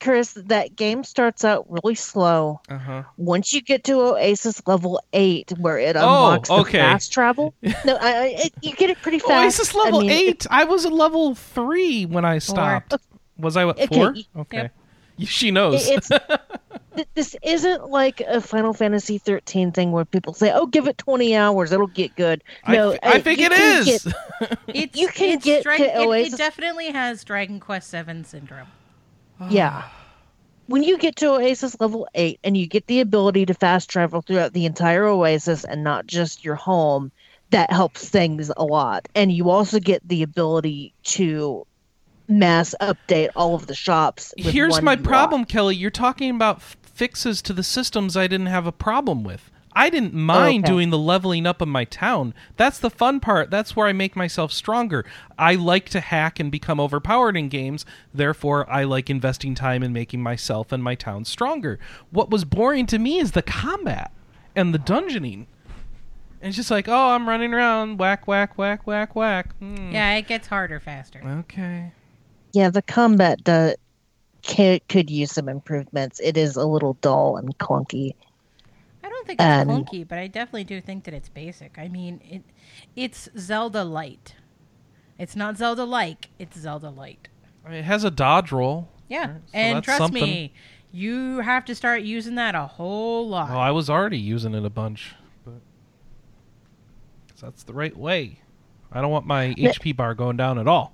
Chris, that game starts out really slow. Uh-huh. Once you get to Oasis level 8, where it Oh, unlocks okay. the fast travel, no, I, I, it, you get it pretty fast. Oasis I level mean, it- 8. I was at level 3 when I stopped. Was I what Okay, 4? y- Okay. Yep. She knows. It's this isn't like a Final Fantasy 13 thing where people say, "Oh, give it 20 hours, it'll get good." I No, th- I uh, think you it can is. get- It's, You can it's get Drag- to it- it, definitely has Dragon Quest Seven syndrome. Yeah. When you get to Oasis level 8 and you get the ability to fast travel throughout the entire Oasis and not just your home, that helps things a lot. And you also get the ability to mass update all of the shops. with Here's my problem, Kelly. You're talking about f- fixes to the systems I didn't have a problem with. I didn't mind Okay. doing the leveling up of my town. That's the fun part. That's where I make myself stronger. I like to hack and become overpowered in games. Therefore, I like investing time in making myself and my town stronger. What was boring to me is the combat and the dungeoning. And it's just like, oh, I'm running around, whack, whack, whack, whack, whack. Hmm. Yeah, it gets harder faster. Okay. Yeah, the combat does, could, could use some improvements. It is a little dull and clunky. I don't think it's And- clunky, but I definitely do think that it's basic. I mean, it it's Zelda light. It's not Zelda like, it's Zelda light. It has a dodge roll. Yeah. Alright, so and trust something. me, you have to start using that a whole lot. Oh, I was already using it a bunch, but that's the right way. I don't want my HP bar going down at all.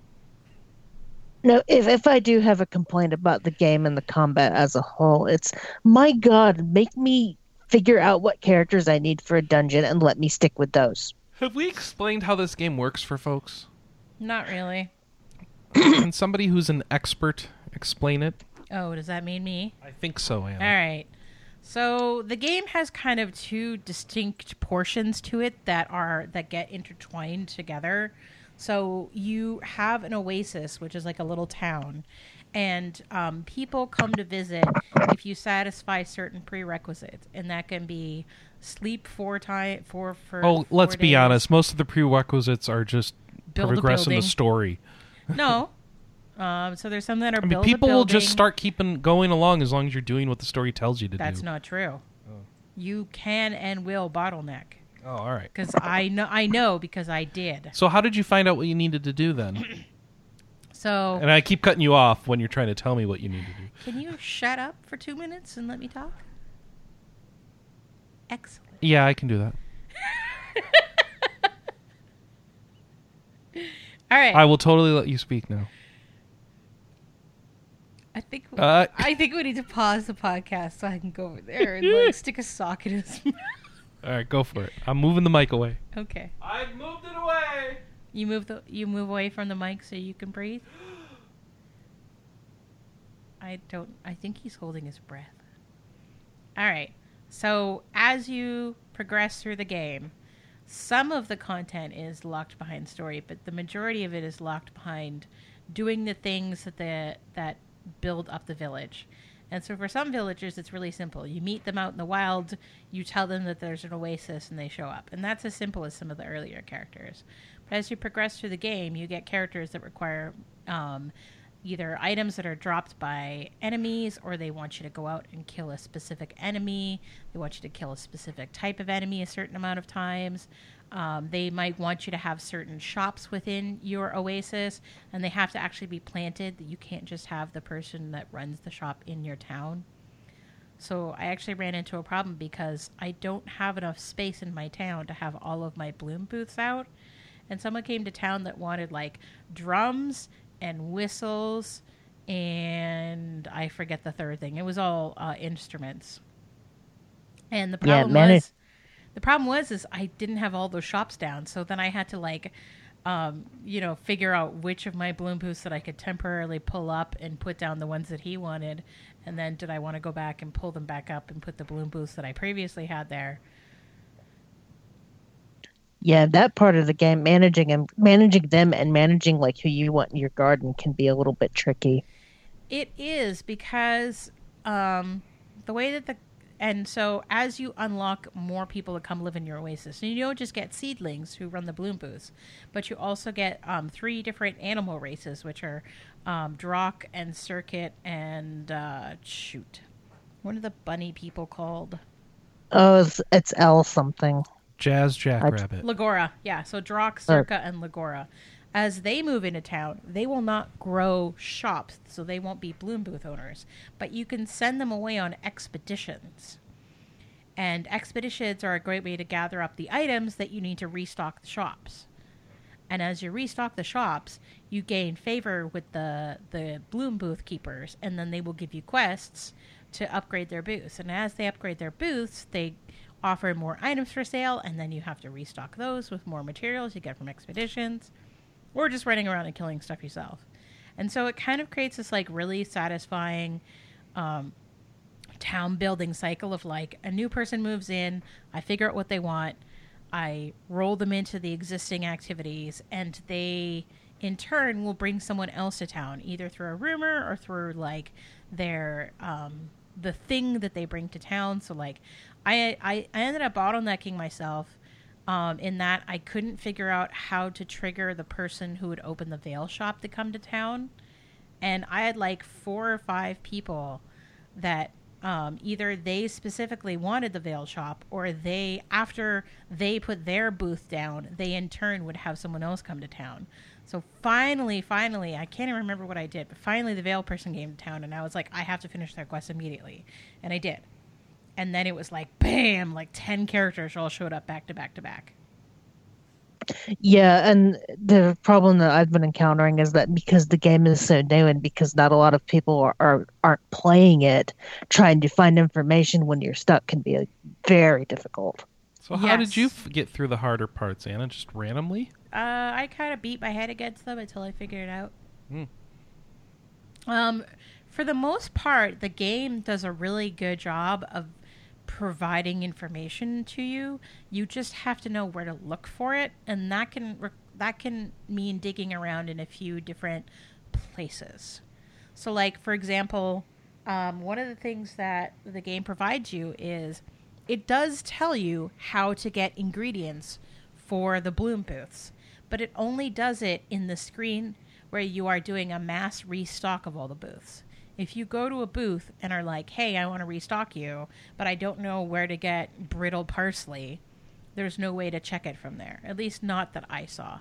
No, if if I do have a complaint about the game and the combat as a whole, it's my god, make me figure out what characters I need for a dungeon and let me stick with those. Have we explained how this game works for folks? Not really. Can somebody who's an expert explain it? Oh, does that mean me? I think so, Anna. All right. So the game has kind of two distinct portions to it that are that get intertwined together. So you have an oasis, which is like a little town, and um, people come to visit if you satisfy certain prerequisites, and that can be sleep four time four for. Oh, let's four be honest. Most of the prerequisites are just Build progressing the story. No. Um, so there's some that are I mean, people will just start keeping going along as long as you're doing what the story tells you to That's do. That's not true. You can and will bottleneck oh, all right. because I know I know because I did. So, how did you find out what you needed to do then? So and I keep cutting you off when you're trying to tell me what you need to do. can you shut up for two minutes and let me talk? Excellent. Yeah, I can do that. All right. I will totally let you speak now. I think Uh, I think we need to pause the podcast so I can go over there and like stick a sock in his mouth. All right, go for it. I'm moving the mic away. Okay. I've moved it away. You move the you move away from the mic so you can breathe. I don't. I think he's holding his breath. All right. So as you progress through the game, some of the content is locked behind story, but the majority of it is locked behind doing the things that the that build up the village. And so for some villagers, it's really simple. You meet them out in the wild, you tell them that there's an oasis, and they show up. And that's as simple as some of the earlier characters. But as you progress through the game, you get characters that require um, either items that are dropped by enemies, or they want you to go out and kill a specific enemy. They want you to kill a specific type of enemy a certain amount of times. Um, they might want you to have certain shops within your oasis, and they have to actually be planted. You can't just have the person that runs the shop in your town. So I actually ran into a problem because I don't have enough space in my town to have all of my bloom booths out. And someone came to town that wanted like drums and whistles and I forget the third thing. It was all uh, instruments. And the Yeah, problem manage- was the problem was is I didn't have all those shops down. So then I had to like um, you know, figure out which of my bloom booths that I could temporarily pull up and put down the ones that he wanted. And then did I want to go back and pull them back up and put the bloom booths that I previously had there? Yeah, that part of the game, managing them, managing them, and managing like who you want in your garden can be a little bit tricky. It is because um, the way that the and so as you unlock more people to come live in your oasis, and you don't just get seedlings who run the bloom booths, but you also get um, three different animal races, which are um, Drauk and Circuit and uh, shoot, what are the bunny people called? Oh, it's, it's L something. Jazz Jackrabbit. Lagora, yeah. So Drauk, Serkah, and Lagora. As they move into town, they will not grow shops, so they won't be bloom booth owners. But you can send them away on expeditions. And expeditions are a great way to gather up the items that you need to restock the shops. And as you restock the shops, you gain favor with the the bloom booth keepers, and then they will give you quests to upgrade their booths. And as they upgrade their booths, they offer more items for sale, and then you have to restock those with more materials you get from expeditions, or just running around and killing stuff yourself. And so it kind of creates this like really satisfying um, town building cycle of like a new person moves in, I figure out what they want, I roll them into the existing activities, and they in turn will bring someone else to town, either through a rumor or through like their um, the thing that they bring to town. So like, I I, I ended up bottlenecking myself. Um, in that I couldn't figure out how to trigger the person who would open the veil shop to come to town, and I had like four or five people that um, either they specifically wanted the veil shop or they after they put their booth down they in turn would have someone else come to town. So finally finally i can't even remember what i did but finally the veil person came to town and i was like i have to finish their quest immediately. And i did and then it was like bam like 10 characters all showed up back to back to back Yeah, and the problem that I've been encountering is that because the game is so new and because not a lot of people are, are aren't playing it, trying to find information when you're stuck can be uh, very difficult. So how did you f- get through the harder parts, Anna? Just randomly? Uh, I kind of beat my head against them until I figured it out. Hmm. Um, for the most part, the game does a really good job of providing information to you. You just have to know where to look for it, and that can re- that can mean digging around in a few different places. So, like for example, um, one of the things that the game provides you is it does tell you how to get ingredients for the bloom booths, but it only does it in the screen where you are doing a mass restock of all the booths. If you go to a booth and are like, "Hey, I want to restock you, but I don't know where to get brittle parsley," there's no way to check it from there. At least not that I saw.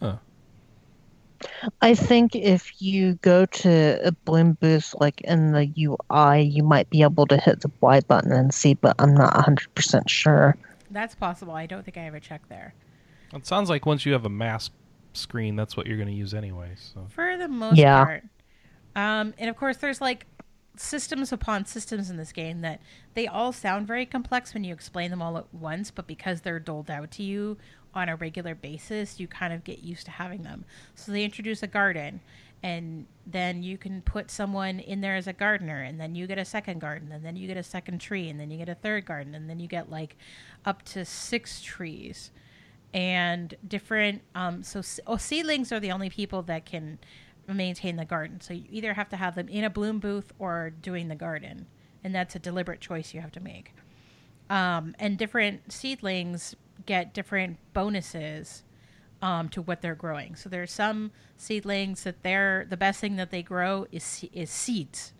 Huh. I think if you go to a bloom booth like in the UI, you might be able to hit the Y button and see, but I'm not 100% sure. That's possible. I don't think I ever checked there. It sounds like once you have a mass screen, that's what you're going to use anyway. So For the most Yeah. part, Um, and of course, there's like systems upon systems in this game that they all sound very complex when you explain them all at once, but because they're doled out to you on a regular basis, you kind of get used to having them. So they introduce a garden, and then you can put someone in there as a gardener, and then you get a second garden, and then you get a second tree, and then you get a third garden, and then you get like up to six trees and different um so oh, seedlings are the only people that can maintain the garden. So you either have to have them in a bloom booth or doing the garden. And that's a deliberate choice you have to make. Um and different seedlings get different bonuses um to what they're growing. So there's some seedlings that they're the best thing that they grow is is seeds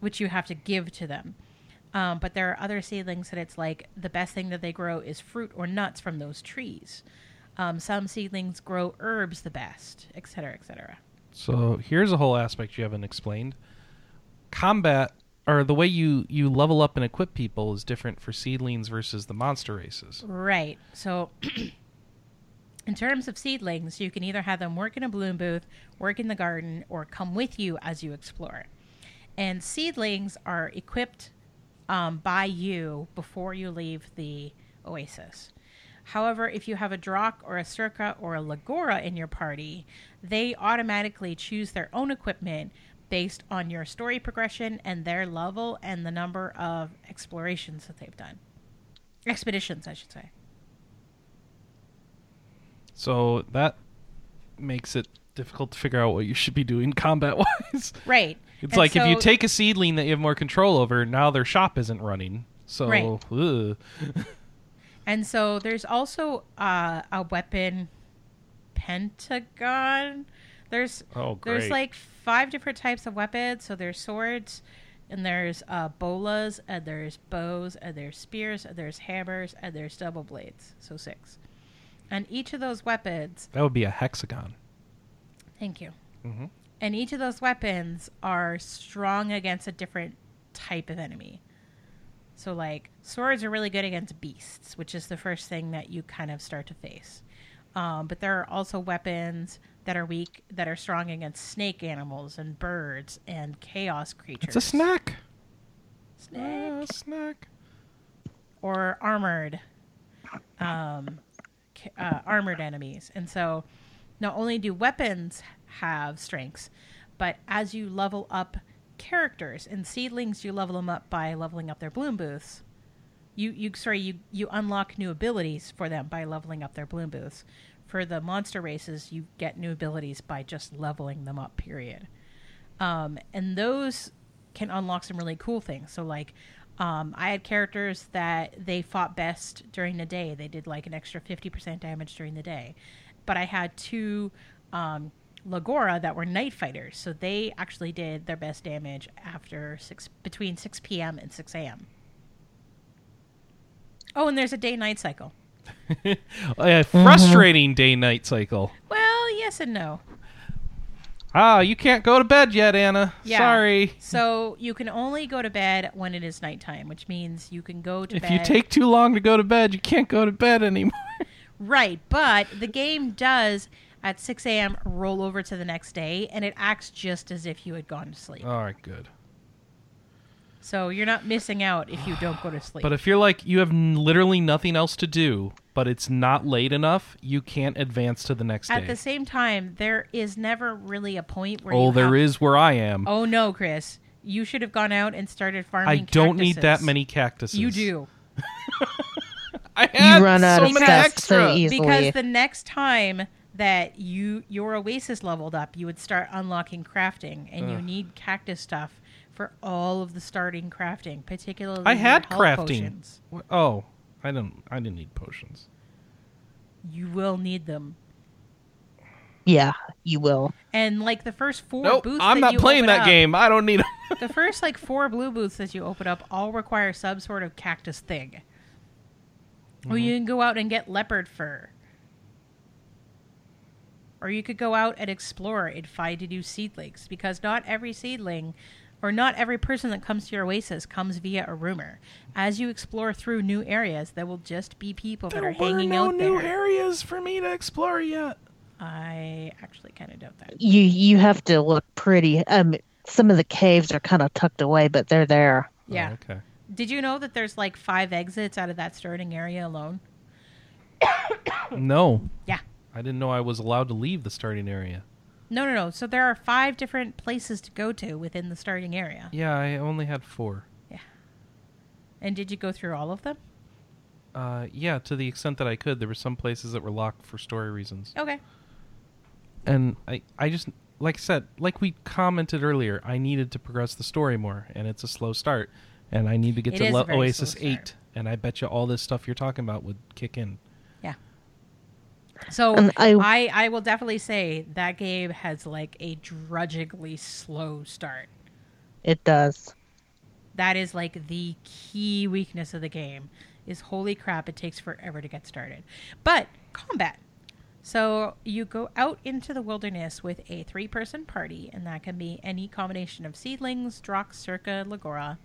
which you have to give to them. Um, but there are other seedlings that it's like the best thing that they grow is fruit or nuts from those trees. Um, some seedlings grow herbs the best, et cetera, et cetera. So here's a whole aspect you haven't explained. Combat or the way you you level up and equip people is different for seedlings versus the monster races. Right. So, in terms of seedlings, you can either have them work in a bloom booth, work in the garden, or come with you as you explore. And seedlings are equipped um, by you before you leave the oasis. However, if you have a Drauk or a Serkah or a Lagora in your party, they automatically choose their own equipment based on your story progression and their level and the number of explorations that they've done. Expeditions, I should say. So that makes it difficult to figure out what you should be doing combat wise. Right. It's And like if you take a seedling that you have more control over, now their shop isn't running. So Right. ugh. And so there's also uh, a weapon pentagon. There's Oh, there's like five different types of weapons. So there's swords, and there's uh, bolas, and there's bows, and there's spears, and there's hammers, and there's double blades. So six. And each of those weapons, that would be a hexagon. thank you. Mhm. And each of those weapons are strong against a different type of enemy. So, like, swords are really good against beasts, which is the first thing that you kind of start to face. Um, but there are also weapons that are weak, that are strong against snake animals and birds and chaos creatures. It's a snack. Snake. Ah, snack. or armored um, uh, armored enemies. And so not only do weapons have strengths, but as you level up characters and seedlings, you level them up by leveling up their bloom booths. You, you sorry you you unlock new abilities for them by leveling up their bloom booths. For the monster races, you get new abilities by just leveling them up. Period. Um, and those can unlock some really cool things. So like um, I had characters that they fought best during the day. They did like an extra 50% damage during the day. But I had two um, Lagora that were night fighters. So they actually did their best damage after 6 between 6 p.m. and 6 a.m. Oh, and there's a day night cycle. a frustrating day night cycle. Well, yes and no. Ah, you can't go to bed yet, Anna. Yeah. Sorry. So you can only go to bed when it is nighttime, which means you can go to bed. If bed. you take too long to go to bed, you can't go to bed anymore. Right, but the game does at 6 a.m. roll over to the next day, and it acts just as if you had gone to sleep. All right, good. So you're not missing out if you don't go to sleep. But if you're like you have n- literally nothing else to do, but it's not late enough, you can't advance to the next at day. the same time, there is never really a point where oh, you there have- is where I am. Oh no, Chris, you should have gone out and started farming. I don't need that cactuses. many cactuses. You do I had run out so of many stuff extra. so easily. because the next time that you your oasis leveled up, you would start unlocking crafting, and you need cactus stuff for all of the starting crafting, particularly I had health crafting. potions. Oh, I didn't. I didn't need potions. You will need them, yeah, you will. and like the first four Nope, booths. I'm that not you playing open that up- game. I don't need. 'em. The first like four bloom booths that you open up all require some sort of cactus thing. Or Mm-hmm. you can go out and get leopard fur. Or you could go out and explore and find new seedlings because not every seedling or not every person that comes to your oasis comes via a rumor. As you explore through new areas, there will just be people that are were hanging no out new there. areas for me to explore yet. I actually kind of doubt that. You you have to look pretty. Um, some of the caves are kind of tucked away, but they're there. Yeah. Oh, okay. Did you know that there's like five exits out of that starting area alone? No, Yeah. I didn't know I was allowed to leave the starting area. No, no, no. So there are five different places to go to within the starting area. Yeah, I only had four. Yeah. And did you go through all of them? Uh, yeah, to the extent that I could. There were some places that were locked for story reasons, Okay. and I, I just like I said, like we commented earlier, I needed to progress the story more, and it's a slow start, and I need to get It to is Le- a very Oasis. Eight, and I bet you all this stuff you're talking about would kick in. So And I- I, I will definitely say that game has like a drudgingly slow start. It does. That is like the key weakness of the game. Is holy crap, it takes forever to get started. But combat. So you go out into the wilderness with a three-person party, and that can be any combination of seedlings, Drauks, Circa, Lagora.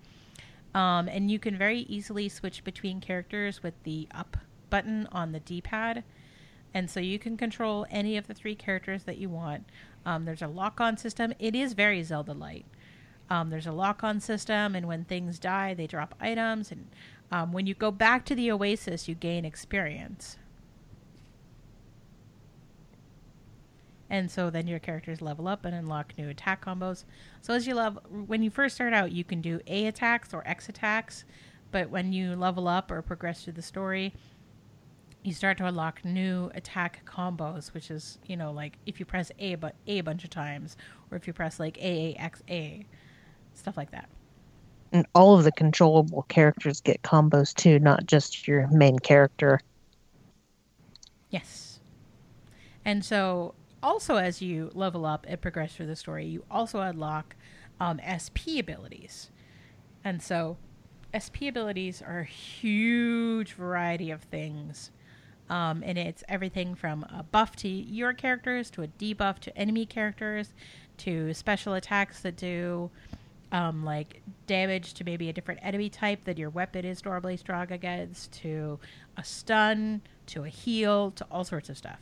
Um, and you can very easily switch between characters with the up button on the D-pad. And so you can control any of the three characters that you want. Um, there's a lock-on system. It is very Zelda light. Um, there's a lock-on system, and when things die, they drop items. And um, when you go back to the Oasis, you gain experience. And so then your characters level up and unlock new attack combos. So as you love, when you first start out, you can do A attacks or X attacks, but when you level up or progress through the story, you start to unlock new attack combos, which is you know like if you press A but A a bunch of times, or if you press like A A X A, stuff like that. And all of the controllable characters get combos too, not just your main character. Yes. And so, also as you level up and progress through the story, you also unlock um, SP abilities. And so, SP abilities are a huge variety of things. Um, and it's everything from a buff to your characters to a debuff to enemy characters to special attacks that do um, like damage to maybe a different enemy type that your weapon is normally strong against, to a stun, to a heal, to all sorts of stuff.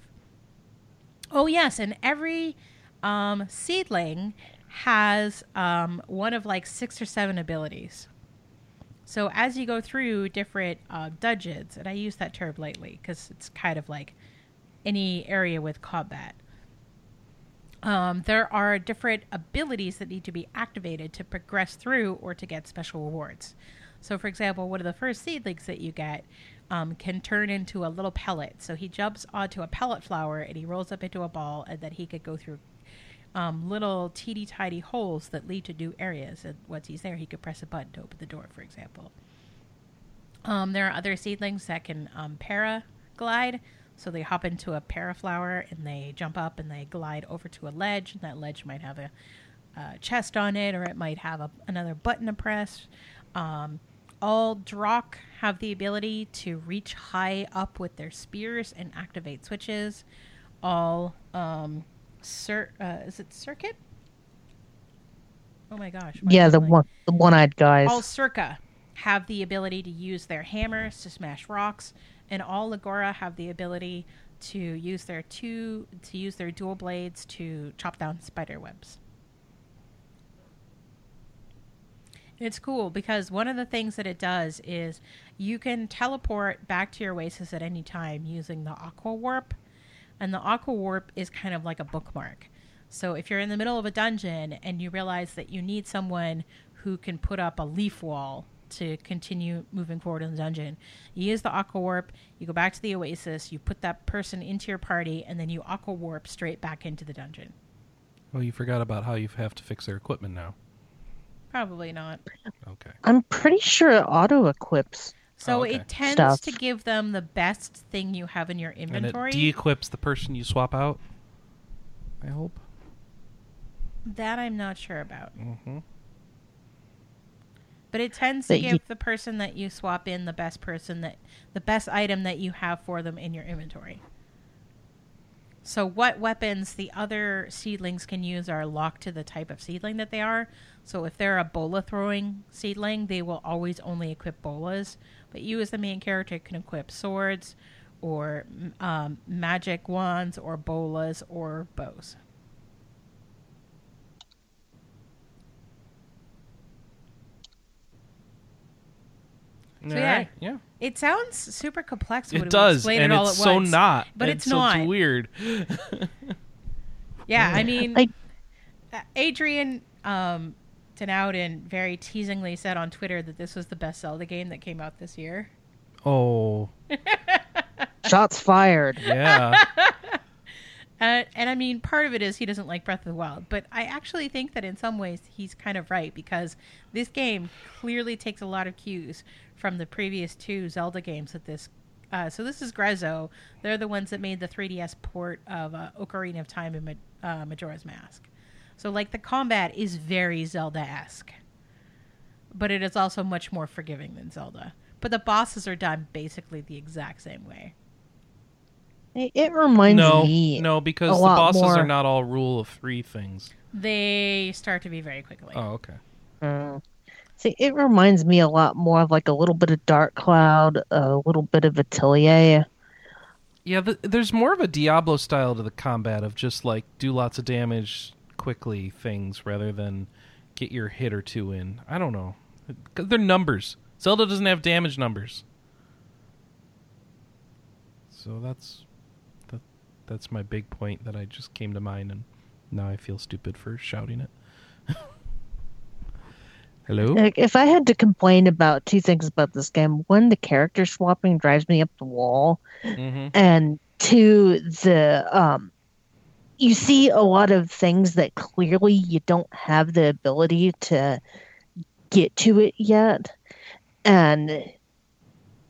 Oh yes, and every um, seedling has um, one of like six or seven abilities. So as you go through different uh, dungeons, and I use that term lightly because it's kind of like any area with combat. Um, there are different abilities that need to be activated to progress through or to get special rewards. So, for example, one of the first seedlings that you get um, can turn into a little pellet. So he jumps onto a pellet flower and he rolls up into a ball, and then he could go through um, little teeny tiny holes that lead to new areas. And once he's there, he could press a button to open the door, for example. Um, there are other seedlings that can um, paraglide. So they hop into a paraflower and they jump up and they glide over to a ledge. And that ledge might have a, a chest on it or it might have a, another button to press. Um, all Drauk have the ability to reach high up with their spears and activate switches. All um, cir- uh, is it circuit? Oh my gosh! Yeah, the one the one-eyed guys. all Serkah have the ability to use their hammers to smash rocks and all Lagora have the ability to use their two to use their dual blades to chop down spider webs it's cool because one of the things that it does is you can teleport back to your oasis at any time using the aqua warp and the aqua warp is kind of like a bookmark so if you're in the middle of a dungeon and you realize that you need someone who can put up a leaf wall to continue moving forward in the dungeon, you use the aqua warp, you go back to the oasis, you put that person into your party, and then you aqua warp straight back into the dungeon. Well, you forgot about how you have to fix their equipment now. Probably not. Okay. I'm pretty sure it auto equips. So Oh, okay. it tends Stuff. to give them the best thing you have in your inventory. And it inventory. de-equips the person you swap out. I hope. that I'm not sure about. Mm-hmm. But it tends to But you- give the person that you swap in the best person that the best item that you have for them in your inventory. So what weapons the other seedlings can use are locked to the type of seedling that they are. So if they're a bola throwing seedling, they will always only equip bolas but you as the main character can equip swords or um, magic wands or bolas or bows. So, yeah, right. yeah. It sounds super complex. It does, and it it's so once, not. But it's, it's not. So it's weird. yeah, I mean, like uh, Adrian um, Denowden very teasingly said on Twitter that this was the best Zelda game that came out this year. Oh, Shots fired. yeah. Uh, and I mean, part of it is he doesn't like Breath of the Wild, but I actually think that in some ways he's kind of right because this game clearly takes a lot of cues from the previous two Zelda games that this. Uh, so this is Grezzo. They're the ones that made the 3DS port of uh, Ocarina of Time and Ma- uh, Majora's Mask. So like the combat is very Zelda-esque, but it is also much more forgiving than Zelda. But the bosses are done basically the exact same way. It, it reminds no, me. no, because a the lot bosses more- are not all rule of three things. They start to be very quickly. Oh, okay. Mm. See, it reminds me a lot more of like a little bit of Dark Cloud, a little bit of Atelier. Yeah, th there's more of a Diablo style to the combat of just like do lots of damage quickly things rather than get your hit or two in. I don't know. They're numbers. Zelda doesn't have damage numbers. So that's that, that's my big point that I just came to mind and now I feel stupid for shouting it. Hello? If I had to complain about two things about this game, one, the character swapping drives me up the wall, hmm and two, the um, you see a lot of things that clearly you don't have the ability to get to it yet, and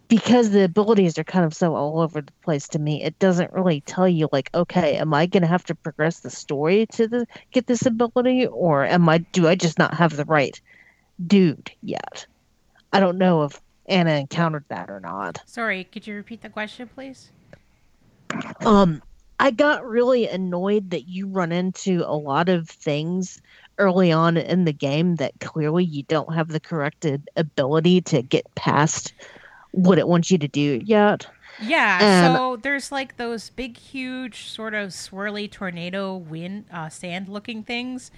because the abilities are kind of so all over the place to me, it doesn't really tell you like, okay, am I going to have to progress the story to the get this ability, or am I do I just not have the right dude yet? I don't know if Anna encountered that or not. Sorry, could you repeat the question, please? Um, I got really annoyed that you run into a lot of things early on in the game that clearly you don't have the corrected ability to get past what it wants you to do yet. Yeah, And- so there's like those big, huge, sort of swirly tornado wind, uh, sand looking things,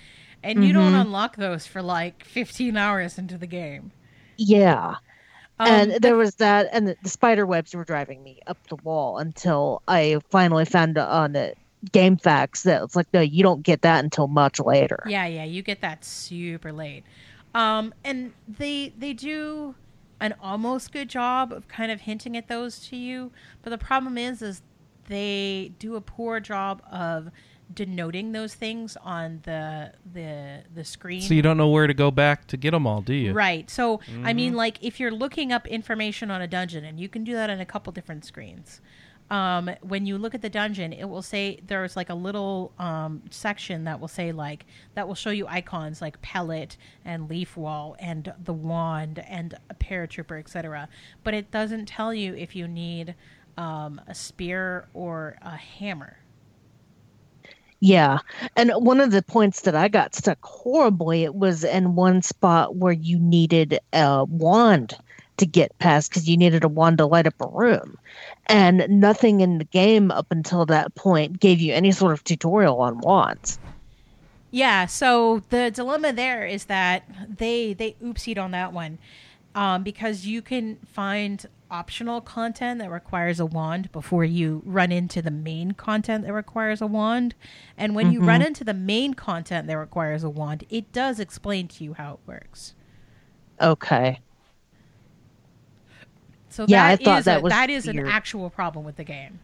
and you don't Mhm. unlock those for like 15 hours into the game. Yeah. Um, and there was that, and the, the spider webs were driving me up the wall until I finally found on the game facts that it's like, no, you don't get that until much later. Yeah, yeah, you get that super late. Um, and they they do an almost good job of kind of hinting at those to you, but the problem is is they do a poor job of denoting those things on the the the screen. So you don't know where to go back to get them all, do you? Right. So, I mean, like, if you're looking up information on a dungeon, and you can do that on a couple different screens. Um, when you look at the dungeon, it will say there's like a little um, section that will say like that will show you icons like pellet and leaf wall and the wand and a paratrooper, etc. But it doesn't tell you if you need um, a spear or a hammer. Yeah. And one of the points that I got stuck horribly, it was in one spot where you needed a wand to get past because you needed a wand to light up a room. And nothing in the game up until that point gave you any sort of tutorial on wands. Yeah, so the dilemma there is that they they oopsied on that one. Um, because you can find optional content that requires a wand before you run into the main content that requires a wand. And when you run mm-hmm. into the main content that requires a wand, it does explain to you how it works. Okay. So Yeah, I thought is that a, was that is an actual problem with the game.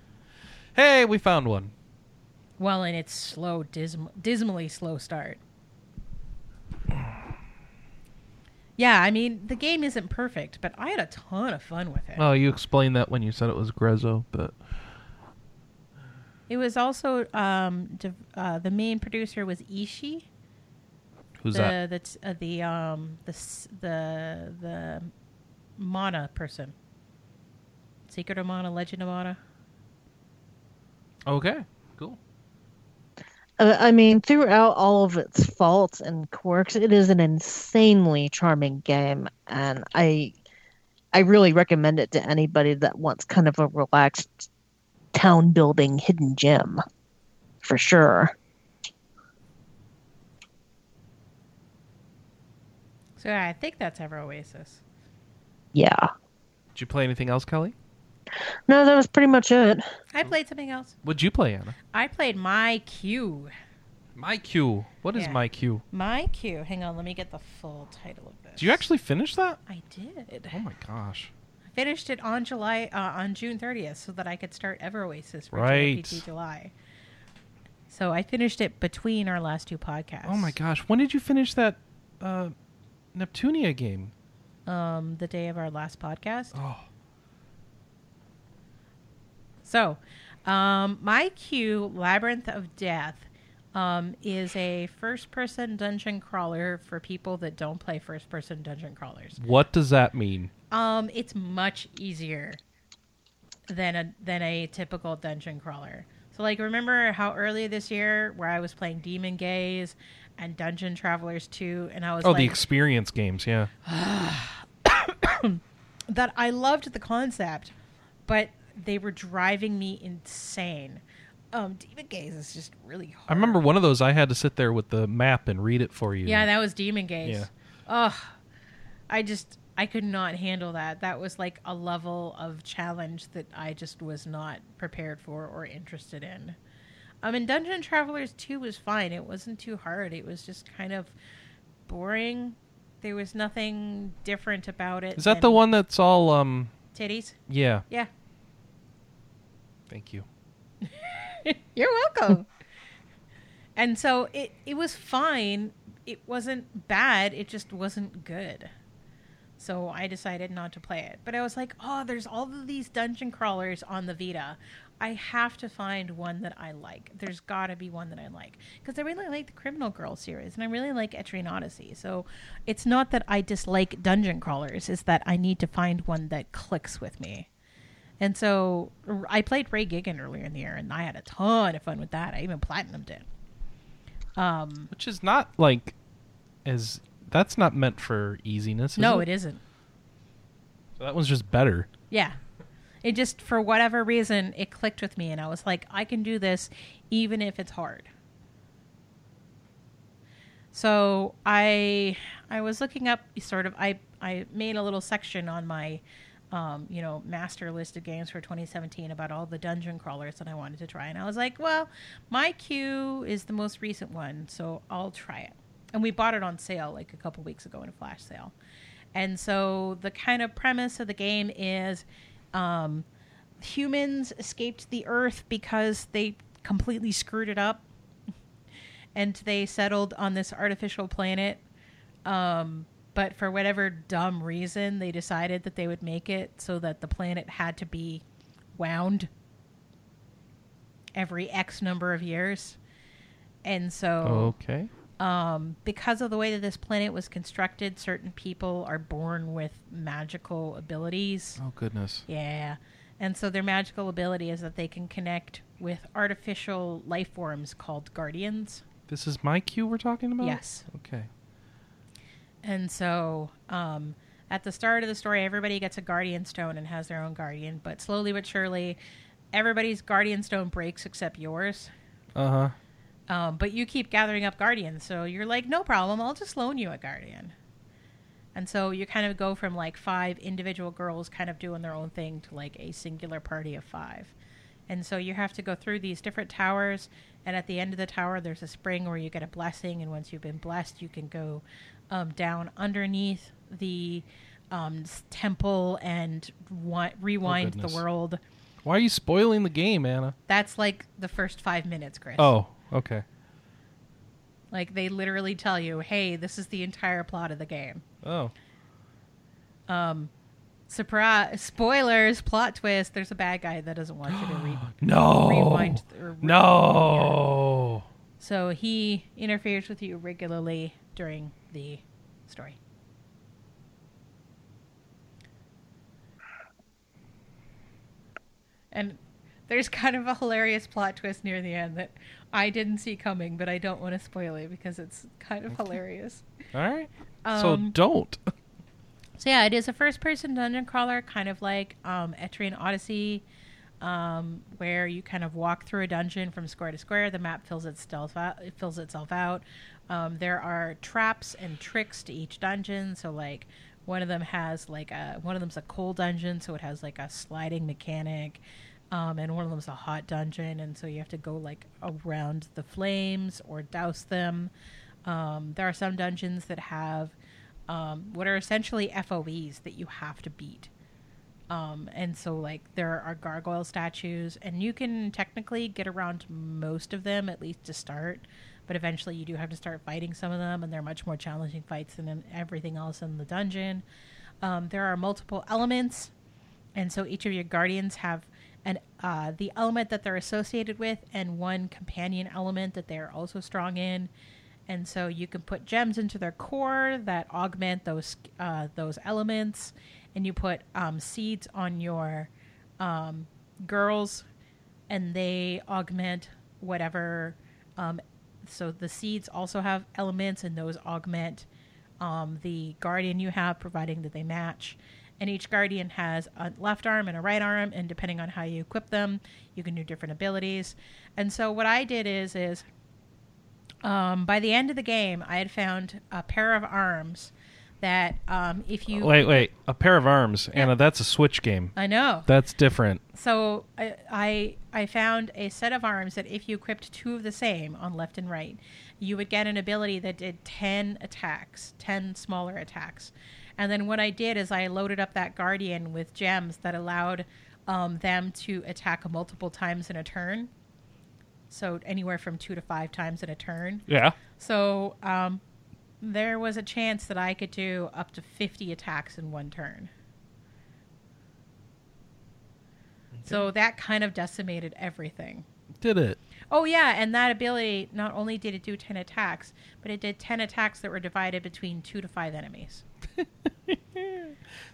Hey, we found one. Well, in its slow, dism- dismally slow start. Yeah, I mean, the game isn't perfect, but I had a ton of fun with it. Oh, you explained that when you said it was Grezzo, but It was also um, div- uh, the main producer was Ishii, who's the that? the t- uh, the um the s- the the Mana person. Secret of Mana, Legend of Mana. Okay. Uh, I mean, throughout all of its faults and quirks, it is an insanely charming game, and I, I really recommend it to anybody that wants kind of a relaxed town building hidden gem, for sure. So yeah, I think that's Ever Oasis. Yeah. Did you play anything else, Kelly? No, that was pretty much it. I played something else. What'd you play, Anna? I played MeiQ. My Q. What is Yeah. MeiQ? My Q. Hang on, let me get the full title of this. Did you actually finish that? I did. Oh my gosh. I finished it on July uh, on June 30th so that I could start Ever Oasis for Right. TFPT July. So I finished it between our last two podcasts. Oh my gosh. When did you finish that uh, Neptunia game? Um, the day of our last podcast. Oh. So, um, MeiQ, Labyrinth of Death um, is a first-person dungeon crawler for people that don't play first-person dungeon crawlers. What does that mean? Um, it's much easier than a than a typical dungeon crawler. So, like, remember how earlier this year where I was playing Demon Gaze and Dungeon Travelers 2, and I was Oh, like, the experience games, yeah. that I loved the concept, but they were driving me insane. Um, Demon Gaze is just really hard. I remember one of those I had to sit there with the map and read it for you. Yeah, that was Demon Gaze. Yeah. Ugh. I just I could not handle that. That was like a level of challenge that I just was not prepared for or interested in. Um and Dungeon Travelers 2 was fine. It wasn't too hard. It was just kind of boring. There was nothing different about it. Is that the one that's all um Titties? yeah. Yeah. Thank you. You're welcome. and so it it was fine. It wasn't bad. It just wasn't good. So I decided not to play it. But I was like, oh, there's all of these dungeon crawlers on the Vita. I have to find one that I like. There's got to be one that I like because I really like the Criminal Girl series and I really like Etrian Odyssey. So it's not that I dislike dungeon crawlers; it's that I need to find one that clicks with me. And so I played Ray Gigant earlier in the year, and I had a ton of fun with that. I even platinumed it. Um, Which is not like as that's not meant for easiness. No, it it isn't. So that one's just better. Yeah. It just, for whatever reason, it clicked with me, and I was like, I can do this even if it's hard. So I I was looking up sort of I I made a little section on my um, you know master list of games for 2017 about all the dungeon crawlers that I wanted to try, and I was like, well, MeiQ is the most recent one, so I'll try it. And we bought it on sale like a couple weeks ago in a flash sale. And so the kind of premise of the game is um, humans escaped the Earth because they completely screwed it up, and they settled on this artificial planet. Um, but for whatever dumb reason, they decided that they would make it so that the planet had to be wound every X number of years. And so Okay. um, because of the way that this planet was constructed, certain people are born with magical abilities. Oh goodness. Yeah. And so their magical ability is that they can connect with artificial life forms called guardians. This is MeiQ we're talking about? Yes. Okay. And so um, at the start of the story, everybody gets a guardian stone and has their own guardian. But slowly but surely, everybody's guardian stone breaks except yours. Uh-huh. Um, but you keep gathering up guardians, so you're like, no problem, I'll just loan you a guardian. And so you kind of go from like five individual girls kind of doing their own thing to like a singular party of five. And so you have to go through these different towers, and at the end of the tower, there's a spring where you get a blessing, and once you've been blessed, you can go um, down underneath the um, temple and wi- rewind the world. Why are you spoiling the game, Anna? That's like the first five minutes, Chris. Oh, okay. Like they literally tell you, "Hey, this is the entire plot of the game." Oh. Um, Surprise! Spoilers! Plot twist. There's a bad guy that doesn't want you to read. No. Rewind or- no. So he interferes with you regularly during the story. And there's kind of a hilarious plot twist near the end that I didn't see coming, but I don't want to spoil it because it's kind of hilarious. All right. so Um, don't. So yeah, it is a first-person dungeon crawler, kind of like um, Etrian Odyssey, um, where you kind of walk through a dungeon from square to square. The map fills itself out. It fills itself out. Um, there are traps and tricks to each dungeon. So like One of them has like a one of them's a cold dungeon, so it has like a sliding mechanic. Um, and one of them's a hot dungeon, and so you have to go like around the flames or douse them. Um, there are some dungeons that have um, what are essentially FOEs that you have to beat. Um, and so, like, there are gargoyle statues, and you can technically get around most of them, at least to start. But eventually, you do have to start fighting some of them, and they're much more challenging fights than everything else in the dungeon. Um, there are multiple elements, and so each of your guardians have an uh, the element that they're associated with, and one companion element that they are also strong in. And so you can put gems into their core that augment those uh, those elements, and you put um, seeds on your um, girls, and they augment whatever. Um, so the seeds also have elements, and those augment um, the guardian you have, providing that they match. And each guardian has a left arm and a right arm, and depending on how you equip them, you can do different abilities. And so what I did is is um, by the end of the game, I had found a pair of arms that um, if you Wait, wait. A pair of arms, Anna. That's a Switch game. I know. That's different. So I, I I found a set of arms that if you equipped two of the same on left and right, you would get an ability that did ten attacks, ten smaller attacks. And then what I did is I loaded up that guardian with gems that allowed um, them to attack multiple times in a turn. So anywhere from two to five times in a turn. Yeah. So um, there was a chance that I could do up to 50 attacks in one turn. So that kind of decimated everything. Did it? Oh, yeah, and that ability not only did it do 10 attacks, but it did 10 attacks that were divided between two to five enemies.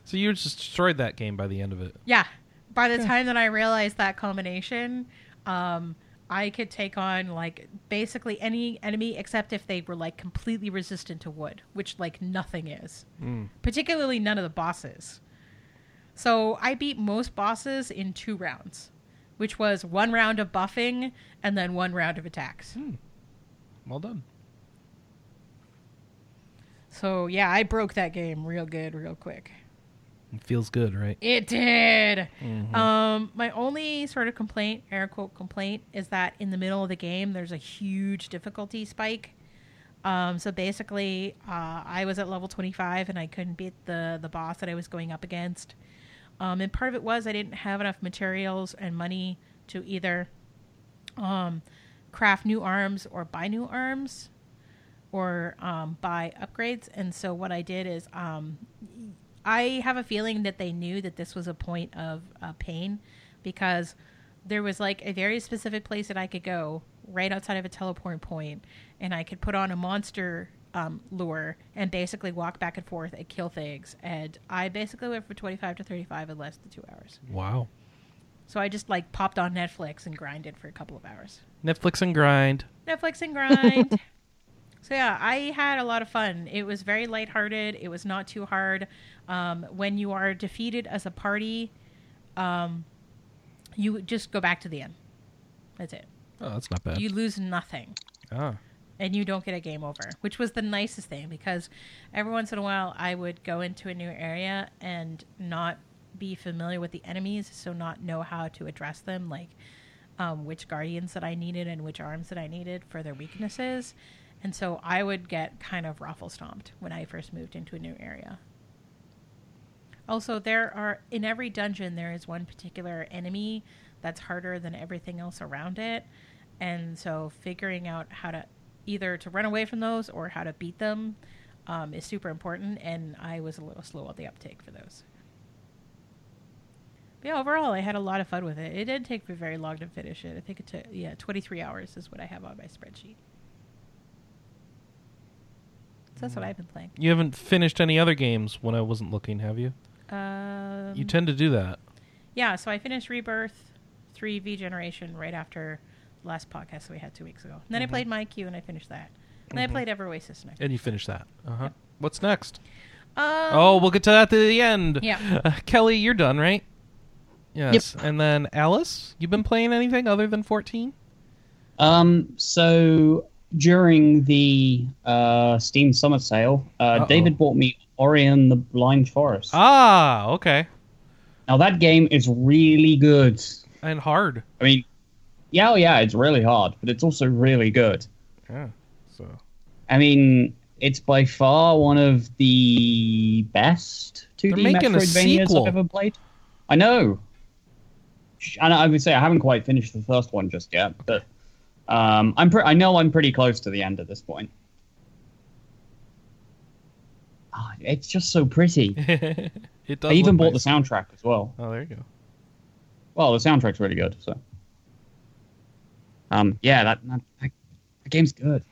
So you just destroyed that game by the end of it. Yeah. By the time that I realized that combination, um, I could take on like basically any enemy except if they were like completely resistant to wood, which like nothing is. Hmm. Particularly none of the bosses. So I beat most bosses in two rounds, which was one round of buffing and then one round of attacks. Hmm. Well done. So yeah, I broke that game real good, real quick. It feels good, right? It did. Um, my only sort of complaint, air quote complaint, is that in the middle of the game there's a huge difficulty spike. Um, so basically, uh, I was at level 25 and I couldn't beat the the boss that I was going up against. Um, and part of it was I didn't have enough materials and money to either um, craft new arms or buy new arms or um, buy upgrades. And so what I did is um, I have a feeling that they knew that this was a point of uh, pain because there was like a very specific place that I could go right outside of a teleport point, and I could put on a monster um, lure and basically walk back and forth and kill things. And I basically went from 25 to 35 in less than two hours. Wow. So I just like popped on Netflix and grinded for a couple of hours. Netflix and grind. Netflix and grind. so yeah, I had a lot of fun. It was very lighthearted. It was not too hard. Um, when you are defeated as a party, um, you just go back to the end. That's it. Oh, that's not bad. You lose nothing, ah. and you don't get a game over, which was the nicest thing because every once in a while I would go into a new area and not be familiar with the enemies, so not know how to address them, like um, which guardians that I needed and which arms that I needed for their weaknesses. And so I would get kind of ruffle stomped when I first moved into a new area. Also, there are in every dungeon there is one particular enemy that's harder than everything else around it, and so figuring out how to either to run away from those or how to beat them um, is super important. And I was a little slow on the uptake for those. But yeah, overall, I had a lot of fun with it. It didn't take me very long to finish it. I think it took yeah, twenty three hours is what I have on my spreadsheet. So that's what I've been playing. You haven't finished any other games when I wasn't looking, have you? Um, You tend to do that. Yeah, so I finished Rebirth 3 V Generation right after the last podcast that we had two weeks ago. And then I played MeiQ and I finished that. And then I played Ever Oasis next. And you finished that. Uh huh. What's next? Um, oh, we'll get to that at the end. Yeah. Uh, Kelly, you're done, right? Yes. And then Alice, you've been playing anything other than 14? Um, so during the uh, Steam Summer Sale, uh, David bought me Ori and the Blind Forest. Ah, okay. Now that game is really good. And hard. I mean, yeah, oh, yeah, it's really hard, but it's also really good. Yeah. So I mean, it's by far one of the best 2D They're making Metroidvanias. I've ever played. I know. And I would say I haven't quite finished the first one just yet, but um, I'm pre- I know I'm pretty close to the end at this point. Ah, it's just so pretty. it does. I even bought nice. the soundtrack as well. Oh, there you go. Well, the soundtrack's really good. So, um, yeah, that that, that, that game's good.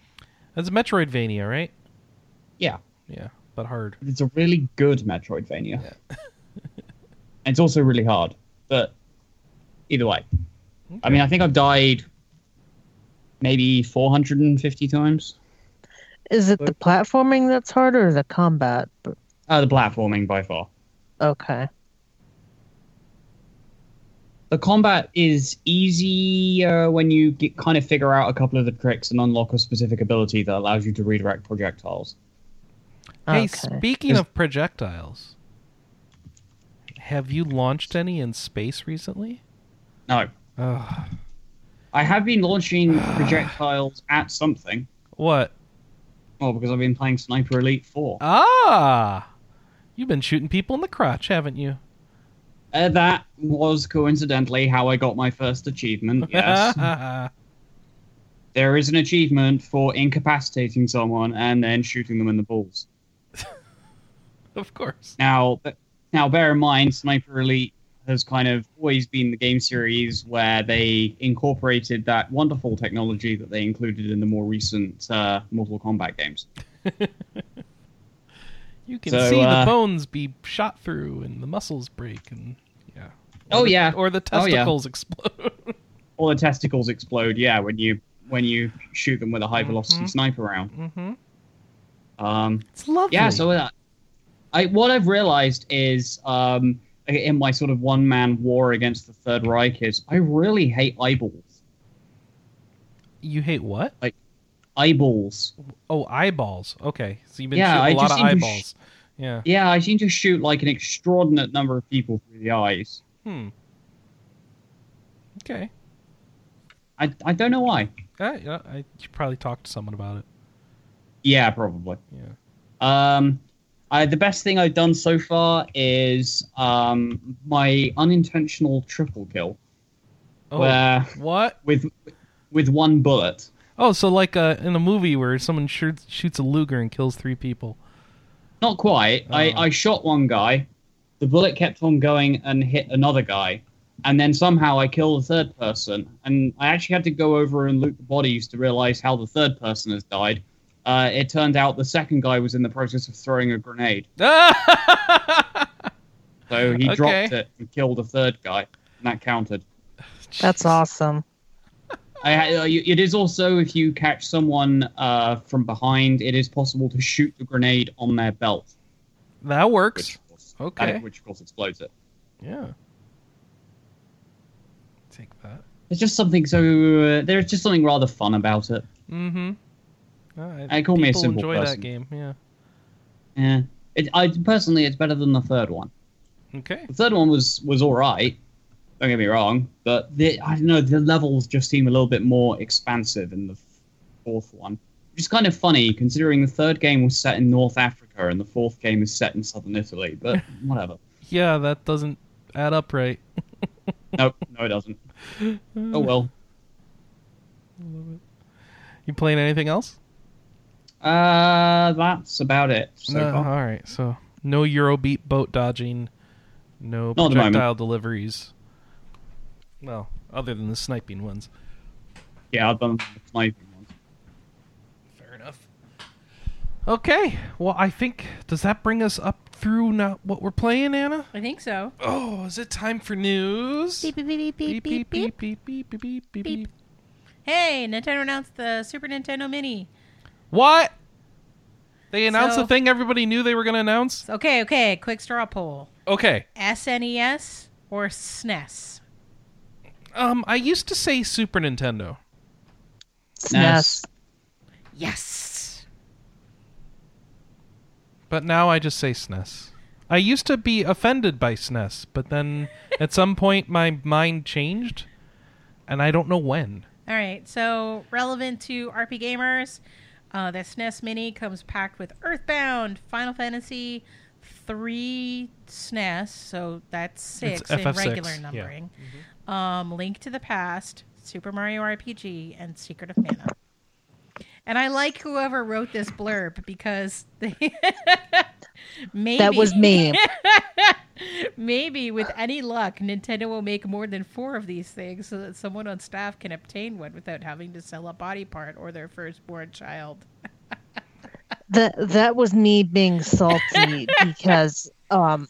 That's Metroidvania, right? Yeah. Yeah, but hard. It's a really good Metroidvania. it's also really hard, but either way. I mean, I think I've died maybe 450 times. Is it the platforming that's harder or the combat? But- Uh, the platforming by far. Okay. The combat is easier when you get, kind of figure out a couple of the tricks and unlock a specific ability that allows you to redirect projectiles. Hey, okay. speaking of projectiles, have you launched any in space recently? No, Ugh. I have been launching projectiles at something. What? Oh, because I've been playing Sniper Elite 4. Ah, you've been shooting people in the crotch, haven't you? Uh, that was coincidentally how I got my first achievement. Yes. there is an achievement for incapacitating someone and then shooting them in the balls. of course. Now, now bear in mind, Sniper Elite has kind of always been the game series where they incorporated that wonderful technology that they included in the more recent uh, Mortal Kombat games. You can So, see uh, the bones be shot through and the muscles break and yeah. Or Oh, the- yeah. Or the Oh, yeah. testicles explode. All the testicles explode, yeah, when you when you shoot them with a high velocity Mhm. sniper round. mm-hmm. Um, It's lovely. Yeah, so uh, I what I've realized is um, in my sort of one man war against the Third Reich is I really hate eyeballs. you hate what? Like eyeballs. Oh, eyeballs. Okay, so you've been Yeah, shooting a I lot of to sh- eyeballs. yeah. Yeah, I seem to shoot like an extraordinate number of people through the eyes. Hmm. Okay. I I don't know why. Uh, yeah, I should probably talk to someone about it. Yeah, probably. Yeah. Um, I, the best thing I've done so far is um, my unintentional triple kill, Oh, where what? with with one bullet. Oh, so like uh, in a movie where someone shoots, shoots a Luger and kills three people. Not quite. I, Oh. I shot one guy. The bullet kept on going and hit another guy. And then somehow I killed the third person. And I actually had to go over and loot the bodies to realize how the third person has died. Uh, it turned out the second guy was in the process of throwing a grenade. So he Okay. dropped it and killed a third guy. And that counted. That's awesome. I, uh, you- it is also, if you catch someone uh, from behind, it is possible to shoot the grenade on their belt. that works. Which, of course, Okay. which of course explodes it. Yeah. Take that. There's just something so uh, there's just something rather fun about it. Mm-hmm. I call me a simple enjoy person. that game. Yeah. Yeah, it, I personally it's better than the third one. Okay. The third one was was all right. Don't get me wrong, but the I don't know the levels just seem a little bit more expansive in the fourth one, which is kind of funny considering the third game was set in North Africa and the fourth game is set in southern Italy. But whatever. Yeah, that doesn't add up right. No, no, it doesn't. Oh well. You playing anything else? Uh, that's about it so No, far. all right. So no Eurobeat boat dodging, no Not at the moment. projectile deliveries. Well, other than the sniping ones. Yeah, I've done the sniping ones. Fair enough. Okay. Well, I think does that bring us up through now what we're playing, Anna? I think so. Oh, is it time for news? Beep beep beep beep beep beep. beep beep beep beep beep. Beep. Hey, Nintendo announced the Super Nintendo Mini. What? They announced So- the thing everybody knew they were going to announce? Okay, okay. Quick straw poll: Okay. SNES or SNES? Um, I used to say Super Nintendo. SNES. Nice. Yes. But now I just say SNES. I used to be offended by SNES, but then at some point my mind changed, and I don't know when. All right, so relevant to RP gamers, uh, the SNES Mini comes packed with Earthbound, Final Fantasy, three SNES, so that's six It's in FF6, regular yeah. numbering. Um, Link to the Past, Super Mario RPG, and Secret of Mana. And I like whoever wrote this blurb because they maybe That was me. maybe with any luck, Nintendo will make more than four of these things so that someone on staff can obtain one without having to sell a body part or their firstborn child. That that was me being salty because um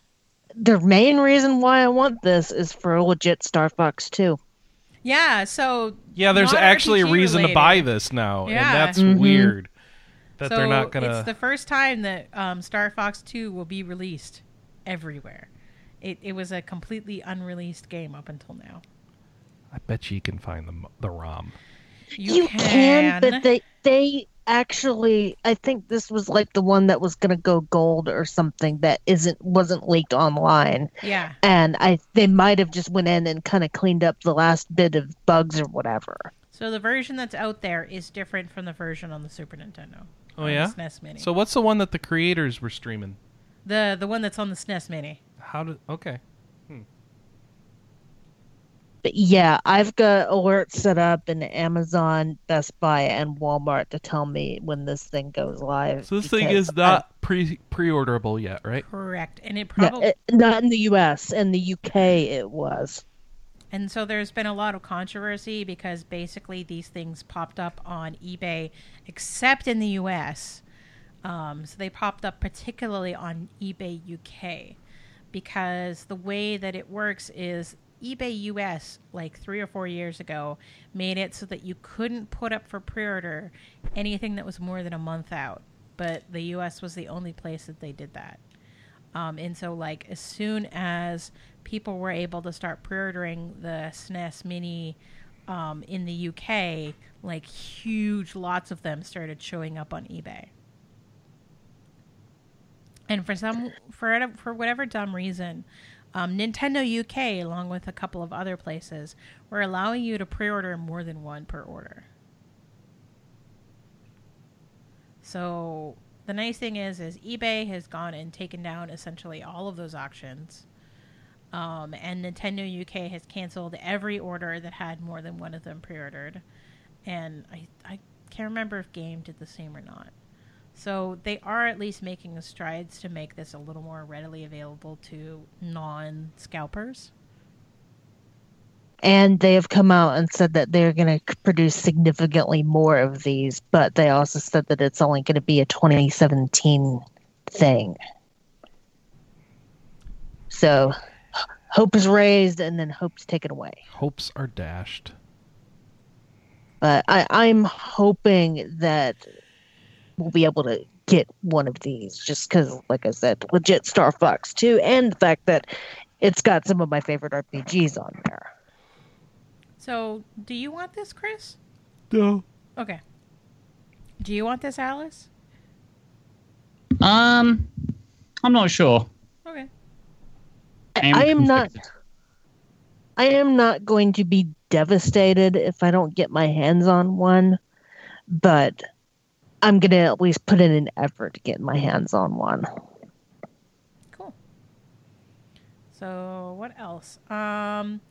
the main reason why I want this is for a legit Star Fox 2. Yeah, so Yeah, there's not actually a RPG reason to buy this now, Yeah. and that's Mhm. weird. That so they're not gonna. It's the first time that um, Star Fox Two will be released everywhere. It it was a completely unreleased game up until now. I bet you can find the the ROM. You, can, but they they actually I think this was like the one that was going to go gold or something that isn't wasn't leaked online. yeah. And I they might have just went in and kind of cleaned up the last bit of bugs or whatever. So the version that's out there is different from the version on the Super Nintendo. Oh on the yeah. SNES Mini. So what's the one that the creators were streaming? the the one that's on the SNES Mini. How did? Okay. But yeah, I've got alerts set up in Amazon, Best Buy, and Walmart to tell me when this thing goes live. So this thing is not pre pre orderable yet, right? Correct, and it I- no, probably it- not in the U.S. In the U.K. it was. And so there's been a lot of controversy because basically these things popped up on eBay, except in the US. Um, so they popped up particularly on eBay UK because the way that it works is eBay US, like three or four years ago, made it so that you couldn't put up for pre order anything that was more than a month out. But the US was the only place that they did that. Um, and so, like, as soon as people were able to start pre-ordering the SNES Mini um, in the UK, like huge lots of them started showing up on eBay. And for some, for for whatever dumb reason, um, Nintendo UK, along with a couple of other places, were allowing you to pre-order more than one per order. So the nice thing is, is eBay has gone and taken down essentially all of those auctions, um, and Nintendo UK has canceled every order that had more than one of them pre-ordered, and I I can't remember if Game did the same or not. So they are at least making strides to make this a little more readily available to non-scalpers. And they have come out and said that they're going to produce significantly more of these, but they also said that it's only going to be a 2017 thing. So hope is raised and then hope's taken away. Hopes are dashed. But I, I'm hoping that we'll be able to get one of these just because, like I said, legit Star Fox 2 and the fact that it's got some of my favorite RPGs on there. So, do you want this, Chris? No. Okay. Do you want this, Alice? Um, I'm not sure. Okay. I am not. I am not going to be devastated if I don't get my hands on one, but I'm gonna at least put in an effort to get my hands on one. Cool. So what else? Um,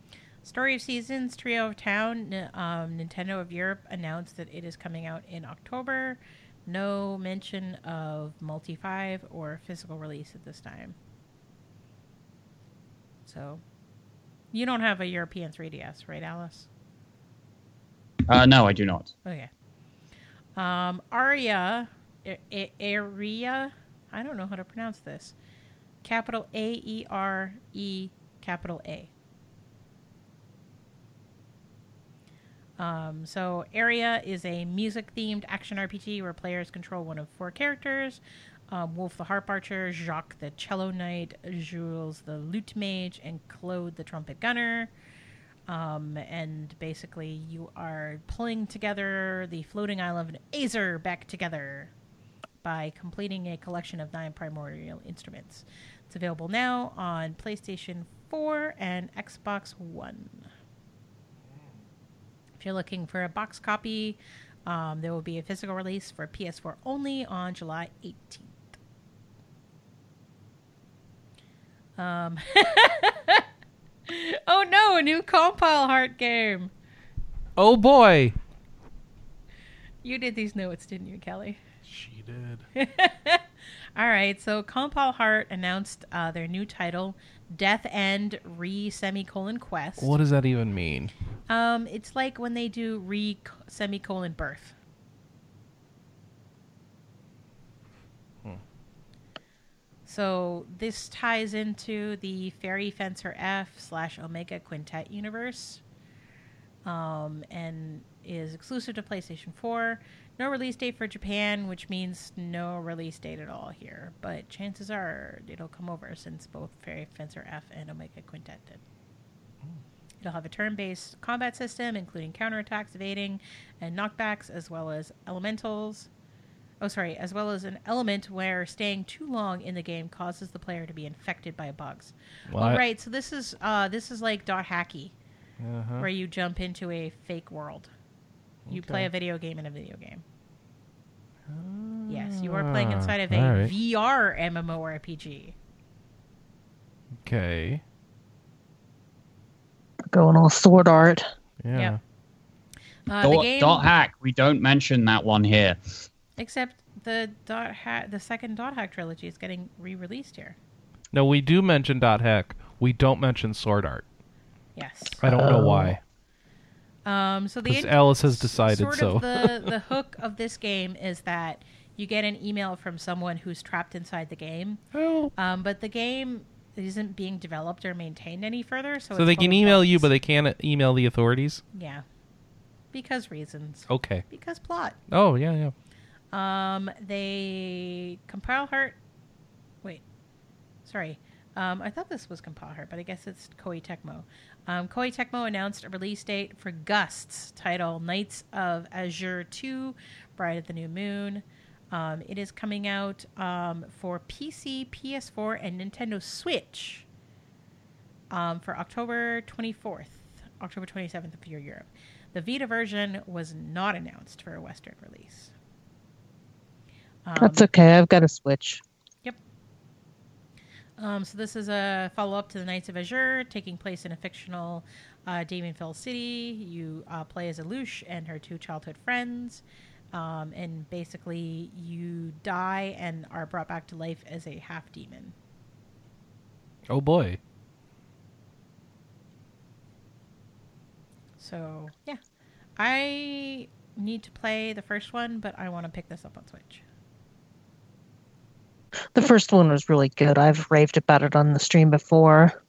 Story of Seasons, Trio of Town. Um, Nintendo of Europe announced that it is coming out in October. No mention of multi five or physical release at this time. So, you don't have a European 3DS, right, Alice? Uh, no, I do not. Okay. Um, Aria, A- A- Aria, I don't know how to pronounce this. Capital A E R E, capital A. Um, so, Area is a music themed action RPG where players control one of four characters um, Wolf the Harp Archer, Jacques the Cello Knight, Jules the Lute Mage, and Claude the Trumpet Gunner. Um, and basically, you are pulling together the floating island of Azer back together by completing a collection of nine primordial instruments. It's available now on PlayStation 4 and Xbox One. If you're looking for a box copy, um, there will be a physical release for PS4 only on July 18th. Um, oh no, a new Compile Heart game. Oh boy. You did these notes, didn't you, Kelly? She did. All right, so Compile Heart announced uh, their new title, Death End Re Semicolon Quest. What does that even mean? Um, it's like when they do Re Semicolon Birth. So this ties into the Fairy Fencer F slash Omega Quintet universe, um, and is exclusive to PlayStation 4. No release date for Japan, which means no release date at all here. But chances are it'll come over since both Fairy Fencer F and Omega Quintet did. It'll have a turn-based combat system, including counterattacks, evading, and knockbacks, as well as elementals. Oh, sorry, as well as an element where staying too long in the game causes the player to be infected by bugs. Well, All I- right, so this is uh, this is like dot hacky, Uh-huh. where you jump into a fake world. You play a video game in a video game. Yes, you are playing inside of a Ah, All right. VR MMORPG. Okay. Going all sword art. Yeah. Yep. Uh, the Dot, game, dot hack. We don't mention that one here. Except the dot ha- the second dot hack trilogy is getting re-released here. No, we do mention dot hack. We don't mention sword art. Yes. I don't know why. Um, so the Alice has decided sort so. of the the hook of this game is that you get an email from someone who's trapped inside the game, Oh. um, but the game isn't being developed or maintained any further. So, So they can email you, but they can't email the authorities. yeah, because reasons, Okay. because plot. Oh yeah, yeah. Um, they compile heart. Wait, sorry. Um, I thought this was compile heart, but I guess it's Koei Tecmo. Um, Koei Tecmo announced a release date for Gust's title, Nights of Azure 2, Bride of the New Moon. Um, it is coming out um, for PC, PS4, and Nintendo Switch um, for October 24th, October 27th if you're Europe. The Vita version was not announced for a Western release. Um, That's okay. I've got a switch. Yep. Um, so this is a follow up to the Nights of Azure, taking place in a fictional uh, Damonville city. You uh, play as Aluche and her two childhood friends, um, and basically you die and are brought back to life as a half demon. Oh boy. So yeah, I need to play the first one, but I want to pick this up on Switch. The first one was really good. I've raved about it on the stream before.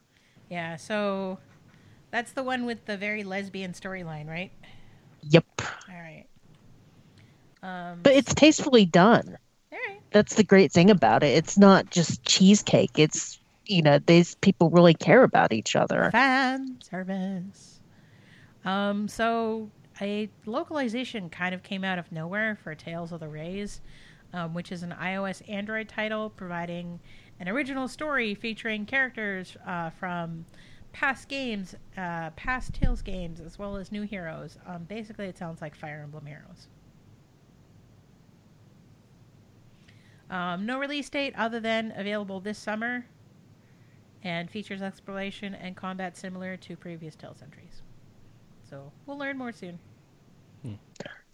Yeah, so that's the one with the very lesbian storyline, right? Yep. All right. Um, But it's tastefully done. all right. That's the great thing about it. It's not just cheesecake. It's you know, these people really care about each other. fan service. Um, so a localization kind of came out of nowhere for Tales of the Rays, um, which is an iOS Android title providing an original story featuring characters uh, from past games, uh, past Tales games, as well as new heroes. Um, basically, it sounds like Fire Emblem Heroes. Um, no release date other than available this summer and features exploration and combat similar to previous Tales entries. So we'll learn more soon.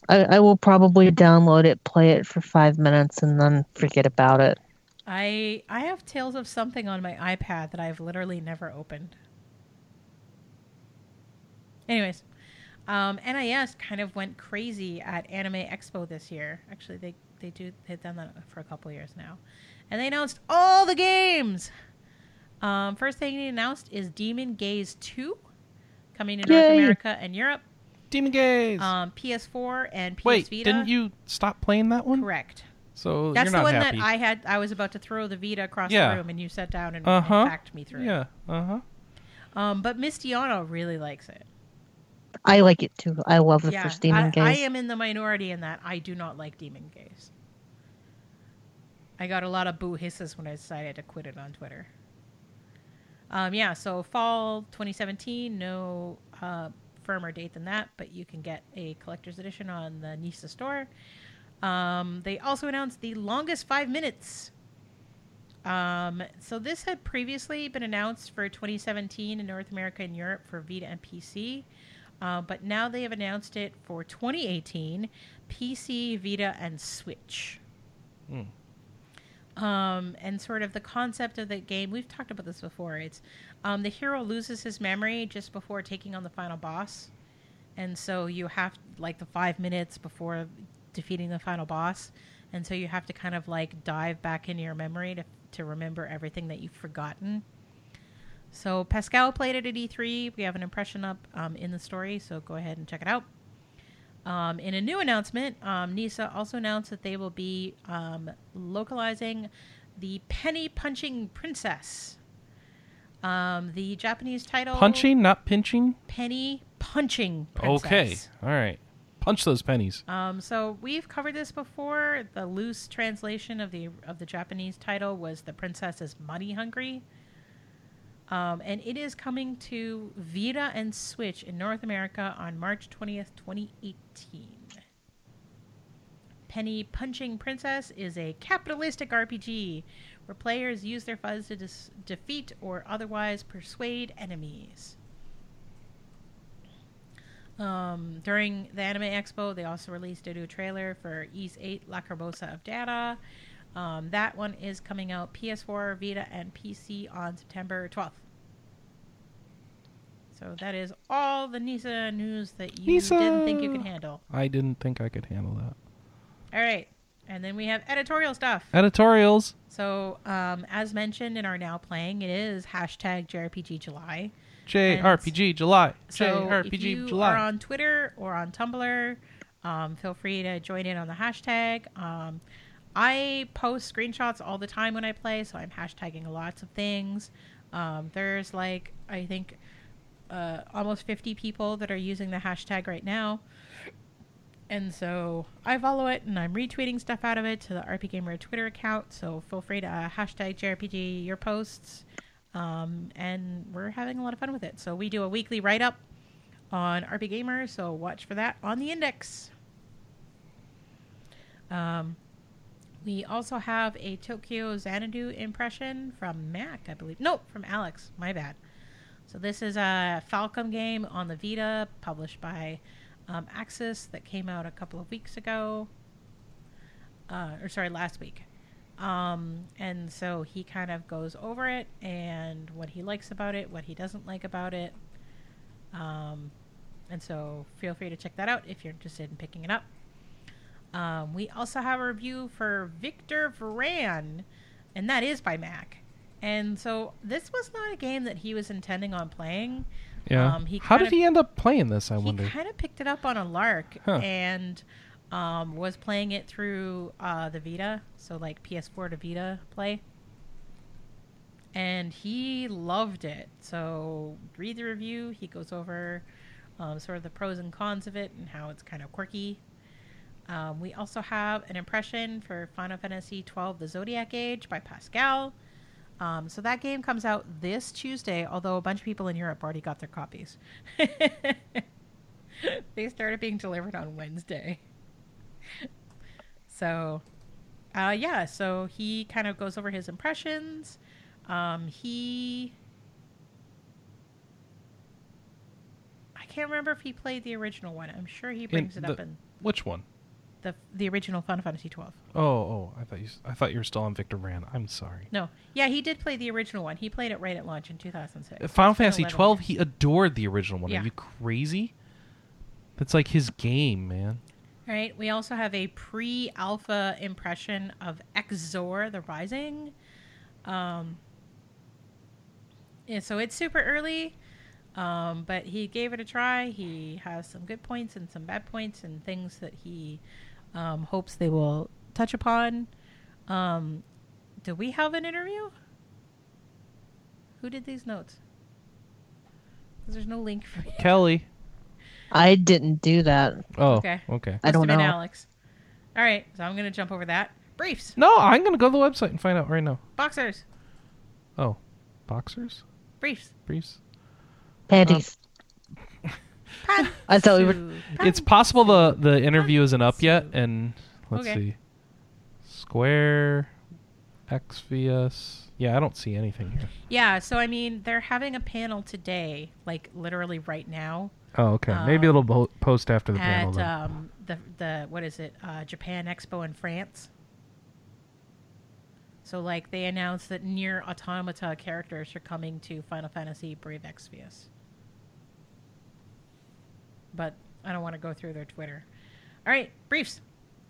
I, I will probably download it, play it for five minutes, and then forget about it. I I have Tales of something on my iPad that I've literally never opened. Anyways, um, NIS kind of went crazy at Anime Expo this year. Actually, they they do they've done that for a couple years now, and they announced all the games. Um, first thing they announced is Demon Gaze Two, coming to North America and Europe. Demon Gaze. Um, PS4 and PS Wait, Vita. didn't you stop playing that one? Correct. So That's you're the one happy. that I had. I was about to throw the Vita across Yeah. the room, and you sat down and, Uh-huh. and backed me through. Yeah. Uh huh. Um, but Mistiano really likes it. I like it too. I love the yeah, first Demon I, Gaze. I am in the minority in that I do not like Demon Gaze. I got a lot of boo hisses when I decided to quit it on Twitter. Um, yeah, so fall 2017, no uh, firmer date than that, but you can get a collector's edition on the NISA store. Um, they also announced the longest five minutes. Um, so this had previously been announced for 2017 in North America and Europe for Vita and PC, uh, but now they have announced it for 2018 PC, Vita, and Switch. Um, and sort of the concept of the game, we've talked about this before. It's um, the hero loses his memory just before taking on the final boss. And so you have like the five minutes before defeating the final boss. And so you have to kind of like dive back into your memory to, to remember everything that you've forgotten. So Pascal played it at E3. We have an impression up um, in the story, so go ahead and check it out. Um, in a new announcement, um, NISA also announced that they will be um, localizing the Penny Punching Princess. Um, the Japanese title Punching, not pinching. Penny Punching Princess. Okay, all right. Punch those pennies. Um, so we've covered this before. The loose translation of the of the Japanese title was "The Princess is Money Hungry," um, and it is coming to Vita and Switch in North America on March twentieth, twenty eighteen. Penny Punching Princess is a capitalistic RPG where players use their funds to dis- defeat or otherwise persuade enemies. Um, during the Anime Expo, they also released a new trailer for Ys 8 Lacrimosa of Dana. Um, that one is coming out PS4, Vita, and PC on September 12th. So that is all the NISA news that you NISA! didn't think you could handle. I didn't think I could handle that. All right. And then we have editorial stuff. Editorials. So, um, as mentioned in our now playing, it is hashtag JRPG July. JRPG July. So JRPG if you July. are on Twitter or on Tumblr, um, feel free to join in on the hashtag. Um, I post screenshots all the time when I play, so I'm hashtagging lots of things. Um, there's like I think uh, almost 50 people that are using the hashtag right now. And so I follow it and I'm retweeting stuff out of it to the RPGamer Twitter account. So feel free to hashtag JRPG your posts. Um, and we're having a lot of fun with it. So we do a weekly write up on RPGamer. So watch for that on the index. Um, we also have a Tokyo Xanadu impression from Mac, I believe. No, from Alex. My bad. So this is a Falcom game on the Vita, published by um, Aksys, that came out a couple of weeks ago. Uh, or sorry, last week. Um, and so he kind of goes over it and what he likes about it, what he doesn't like about it. Um, and so feel free to check that out if you're interested in picking it up. Um, we also have a review for Victor Vran, and that is by Mac. And so this was not a game that he was intending on playing. yeah. um, he How did he end up playing this? I he wonder. He kind of picked it up on a lark Huh. and um, was playing it through uh, the Vita, so like PS4 to Vita play. And he loved it. So read the review. He goes over um, sort of the pros and cons of it and how it's kind of quirky. Um, we also have an impression for Final Fantasy XII: The Zodiac Age by Pascal. Um, so that game comes out this Tuesday, although a bunch of people in Europe already got their copies. they started being delivered on Wednesday. So, uh, yeah, so he kind of goes over his impressions. Um, he. I can't remember if he played the original one. I'm sure he brings it the- up in Which one? The the original Final Fantasy 12. Oh, oh, I thought you. I thought you were still on Victor Vran. I'm sorry. No, yeah, he did play the original one. He played it right at launch in 2006. Uh, Final Fantasy 11 12. He adored the original one. Yeah. Are you crazy? That's like his game, man. All right. We also have a pre-alpha impression of Exor: The Rising. Um, yeah, so it's super early, um, but he gave it a try. He has some good points and some bad points, and things that he um, hopes they will touch upon. Um, do we have an interview? Who did these notes? there's no link for you. Kelly. I didn't do that. Oh, Okay. okay. I don't Must have been know. Alex. All right, so I'm gonna jump over that. Briefs, No, I'm gonna go to the website and find out right now. boxers, Oh, boxers, briefs. briefs. Panties. I thought we were- It's possible the the interview isn't up yet, and let's Okay. see. Square, XVS. Yeah, I don't see anything here. Yeah, so I mean, they're having a panel today, like literally right now, Oh, okay. Maybe Um, it'll bo- post after the panel. at Then. um, the the what is it? Uh, Japan Expo in France. So like they announced that NieR Automata characters are coming to Final Fantasy Brave Exvius. But I don't want to go through their Twitter. All right, briefs,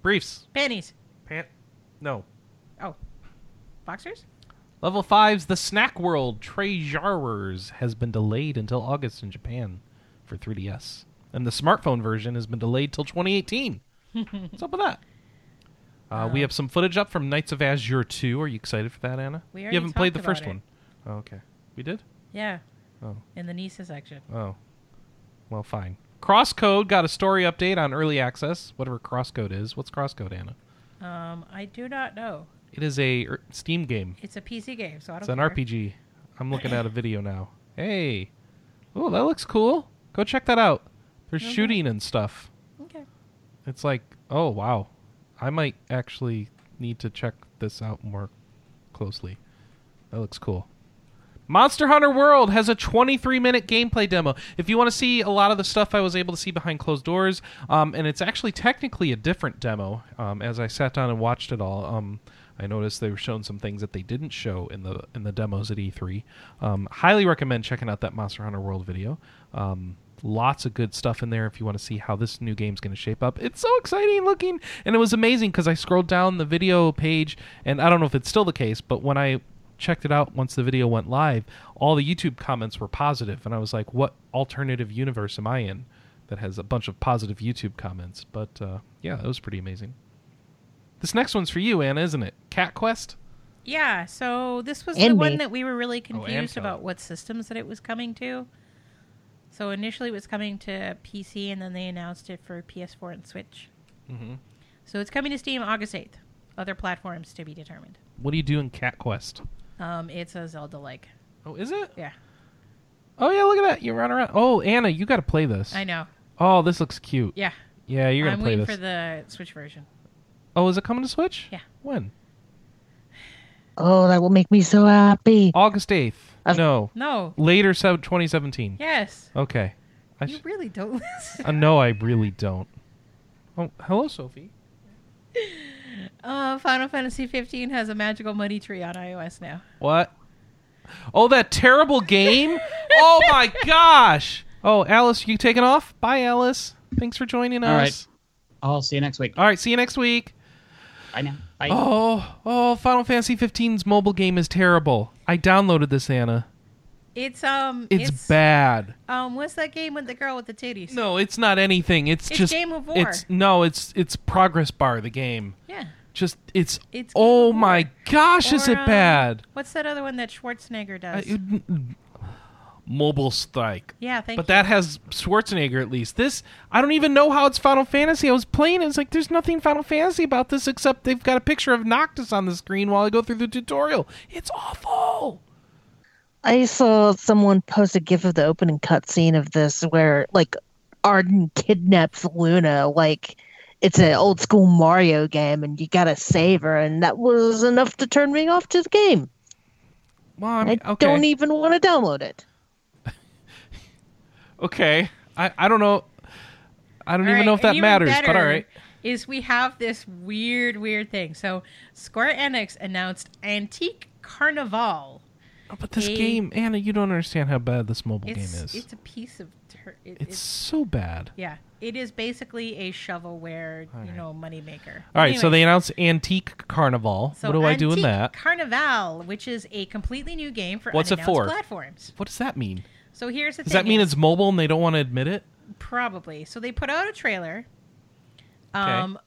Briefs. panties. Pant. No. Oh, boxers. Level 5's The Snack World Treasures has been delayed until August in Japan for 3DS. And the smartphone version has been delayed till 2018. What's up with that? Uh, we have some footage up from Nights of Azure 2. Are you excited for that, Anna? We you haven't played the talked about first it. one. Oh, okay. We did? Yeah, Oh. in the NISA section. Oh. Well, fine. Crosscode got a story update on early access, whatever Crosscode is. What's Crosscode, Anna? Um, I do not know. It is a er, Steam game. It's a PC game, so I don't. Know. It's an care. RPG. I'm looking at a video now. Hey. Oh, that looks cool. Go check that out. There's Okay. shooting and stuff. Okay. It's like, oh, wow. I might actually need to check this out more closely. That looks cool. Monster Hunter World has a 23 minute gameplay demo. If you want to see a lot of the stuff I was able to see behind closed doors, um, and it's actually technically a different demo. Um, as I sat down and watched it all, um, I noticed they were showing some things that they didn't show in the in the demos at E3. Um, highly recommend checking out that Monster Hunter World video. Um, lots of good stuff in there if you want to see how this new game's going to shape up. It's so exciting looking, and it was amazing because I scrolled down the video page, and I don't know if it's still the case, but when I checked it out once the video went live, all the YouTube comments were positive, and I was like, "What alternative universe am I in that has a bunch of positive YouTube comments?" But uh, yeah, that was pretty amazing. This next one's for you, Anna, isn't it? Cat Quest. Yeah, so this was the And one that we were really Oh, confused Kelly. about what systems that it was coming to. So initially it was coming to PC and then they announced it for PS4 and Switch. Mm-hmm. So it's coming to Steam August 8th. Other platforms to be determined. What do you do in Cat Quest? Um, it's a Zelda like. Oh, is it? Yeah, Oh yeah, look at that. You run around. Oh, Anna, you got to play this. I know. Oh, this looks cute. Yeah, Yeah, you're gonna I'm play waiting this. for the Switch version. Oh, is it coming to Switch? Yeah. When? Oh, that will make me so happy. August eighth. I've- No, No. later, sev- 2017. Yes. Okay. I You sh- really don't listen. uh, no, I really don't. Oh, hello, Sophie. Uh, Final Fantasy 15 has a magical money tree on iOS now. What? Oh, that terrible game! oh my gosh! Oh, Alice, you taking off? Bye, Alice. Thanks for joining All right. us. I'll see you next week. All right, see you next week. Bye now. Bye. Oh, oh, Final Fantasy 15's mobile game is terrible. I downloaded this, Anna. It's um, It's, bad. Um, what's that game with the girl with the titties? No, it's not anything. It's, It's just Game of War. It's no, it's it's progress bar the game. Yeah. Just it's, It's oh my gosh, is Or, it um, bad? What's that other one that Schwarzenegger Uh, does? it- Mobile Strike. yeah, thank you. But you. that has Schwarzenegger at least. This I don't even know how it's Final Fantasy. I was playing it, it's like there's nothing Final Fantasy about this except they've got a picture of Noctis on the screen while I go through the tutorial. It's awful. I saw someone post a gif of the opening cutscene of this where like Ardyn kidnaps Luna like it's an old school Mario game and you gotta save her and that was enough to turn me off to the game. Well, I'm, I okay. don't even want to download it. okay. I, I don't know. I don't All even right, know if that even matters, but all right. Is we have this weird, weird thing. So Square Enix announced Antique Carnival. Oh, but this a- game, Anna, you don't understand how bad this mobile game is. it's a piece of ter- it, It's it's so bad. yeah. It is basically a shovelware, All you right. know, moneymaker. All right, so they announced Antique Carnival. so what do I do in Antique that? Carnival, which is a completely new game for What's it for? platforms. What does that mean? So here's the Does thing: Does that mean is- it's mobile and they don't want to admit it? Probably. So they put out a trailer. Okay. Um, s-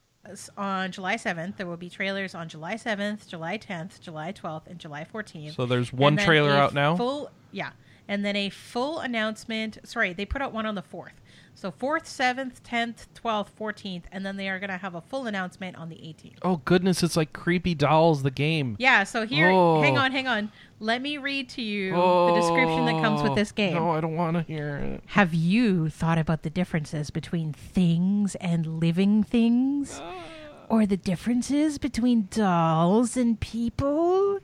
on July 7th. There will be trailers on July 7th, July 10th, July 12th, and July 14th. So there's one trailer out now? Full, yeah, and then a full announcement. Sorry, they put out one on the fourth. So fourth, seventh, tenth, twelfth, fourteenth, and then they are going to have a full announcement on the 18th. Oh goodness, it's like Creepy Dolls the game. Yeah. So here, Oh. hang on, hang on. Let me read to you the description that comes with this game. Oh, No, I don't want to hear it. Have you thought about the differences between things and living things? Ah. Or the differences between dolls and people?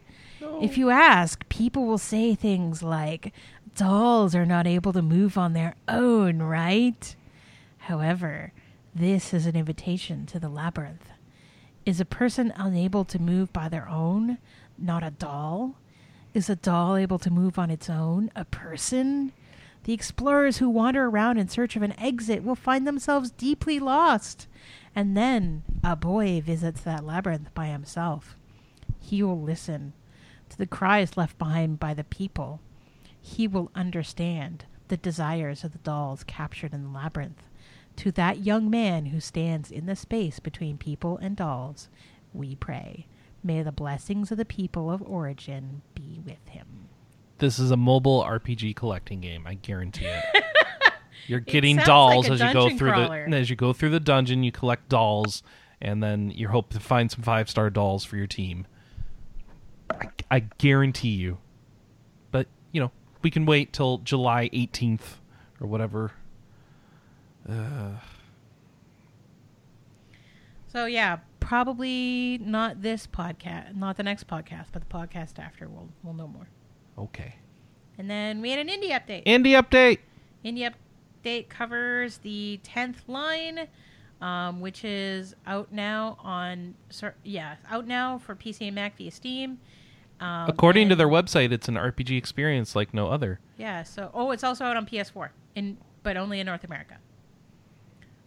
If you ask, people will say things like, dolls are not able to move on their own, right? However, this is an invitation to the labyrinth. Is a person unable to move by their own not a doll? Is a doll able to move on its own a person? The explorers who wander around in search of an exit will find themselves deeply lost. And then a boy visits that labyrinth by himself. He will listen to the cries left behind by the people. He will understand the desires of the dolls captured in the labyrinth. To that young man who stands in the space between people and dolls, we pray. May the blessings of the people of origin be with him. This is a mobile RPG collecting game. I guarantee it. You're getting dolls like as you go through crawler. the as you go through the dungeon. You collect dolls, and then you hope to find some five star dolls for your team. I, I guarantee you. But you know, we can wait till July 18th or whatever. So yeah, probably not this podcast, not the next podcast, but the podcast after. We'll we'll know more. Okay. And then we had an indie update. Indie update. Indie update covers the tenth line, um, which is out now on yeah out now for PC and Mac via Steam. Um, According to their website, it's an RPG experience like no other. Yeah. So, oh, it's also out on PS4, in but only in North America.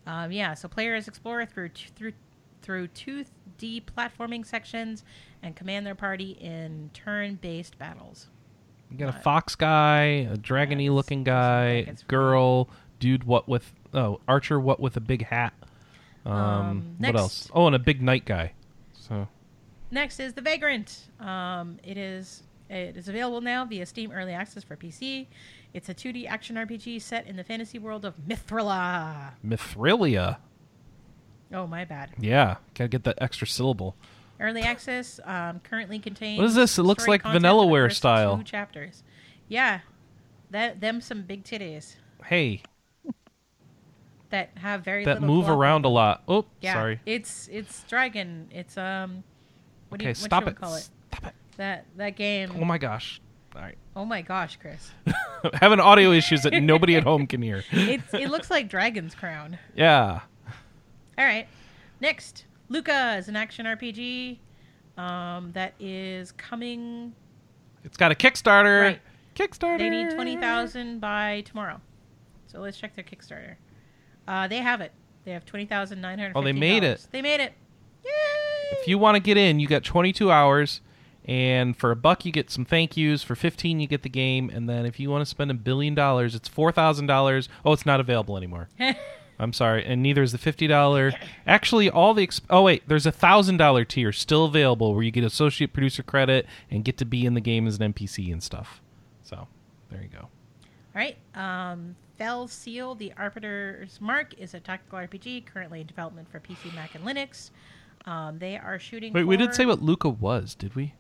Um, yeah. So players explore through t- through through 2D platforming sections and command their party in turn-based battles. You got a fox guy, a dragony Yes, looking guy, like girl, dude. What with? Oh, archer. What with a big hat? Um, Um, what else? Oh, and a big knight guy. So Next is the Vagrant. Um, it is it is available now via Steam Early Access for PC. It's a 2D action RPG set in the fantasy world of Mithrila. Mithrilia. Oh, my bad. Yeah, gotta get that extra syllable. Early access um, currently contains. What is this? It looks like content for the Vanillaware style. Two chapters. Yeah, that them some big titties Hey, that have very that move around a lot. Oh, Yeah, sorry. it's it's Dragon. It's um. What do Okay, you, stop it. call it? Stop it. That that game. Oh my gosh. All right. oh my gosh, Chris! Having audio issues that nobody at home can hear. It's it looks like Dragon's Crown. Yeah. All right. Next, Lucah is an action RPG um, that is coming. It's got a Kickstarter. Right. Kickstarter. They need twenty thousand by tomorrow. So let's check their Kickstarter. Uh, they have it. They have twenty thousand nine hundred. Oh, they made it. They made it. If you want to get in, you got 22 hours, and for a buck you get some thank yous. For 15 you get the game, and then if you want to spend a billion dollars, it's four thousand dollars. Oh, it's not available anymore. I'm sorry, and neither is the fifty dollar. Actually, all the exp- oh wait, there's a thousand dollar tier still available where you get associate producer credit and get to be in the game as an NPC and stuff. So there you go. All right. Um, Fell Seal, the Arbiter's Mark, is a tactical RPG currently in development for PC, Mac, and Linux. Um, they are shooting. Wait, we didn't say what Lucah was, did we?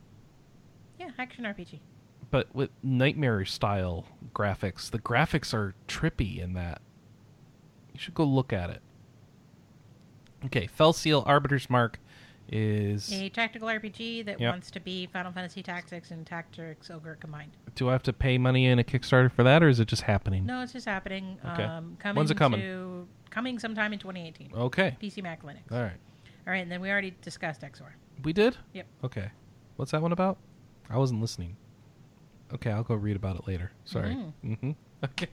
Yeah, action RPG. But with nightmare style graphics, the graphics are trippy in that. You should go look at it. Okay, Fell Seal Arbiter's Mark is. A tactical RPG that Yep. wants to be Final Fantasy Tactics and Tactics Ogre combined. Do I have to pay money in a Kickstarter for that, or is it just happening? No, it's just happening. Okay. Um, coming When's it coming? To, coming sometime in 2018. Okay. PC, Mac, Linux. All right. All right, and then we already discussed XOR. We did? Yep. Okay. What's that one about? I wasn't listening. Okay, I'll go read about it later. Sorry. Mhm. Mm-hmm. Okay.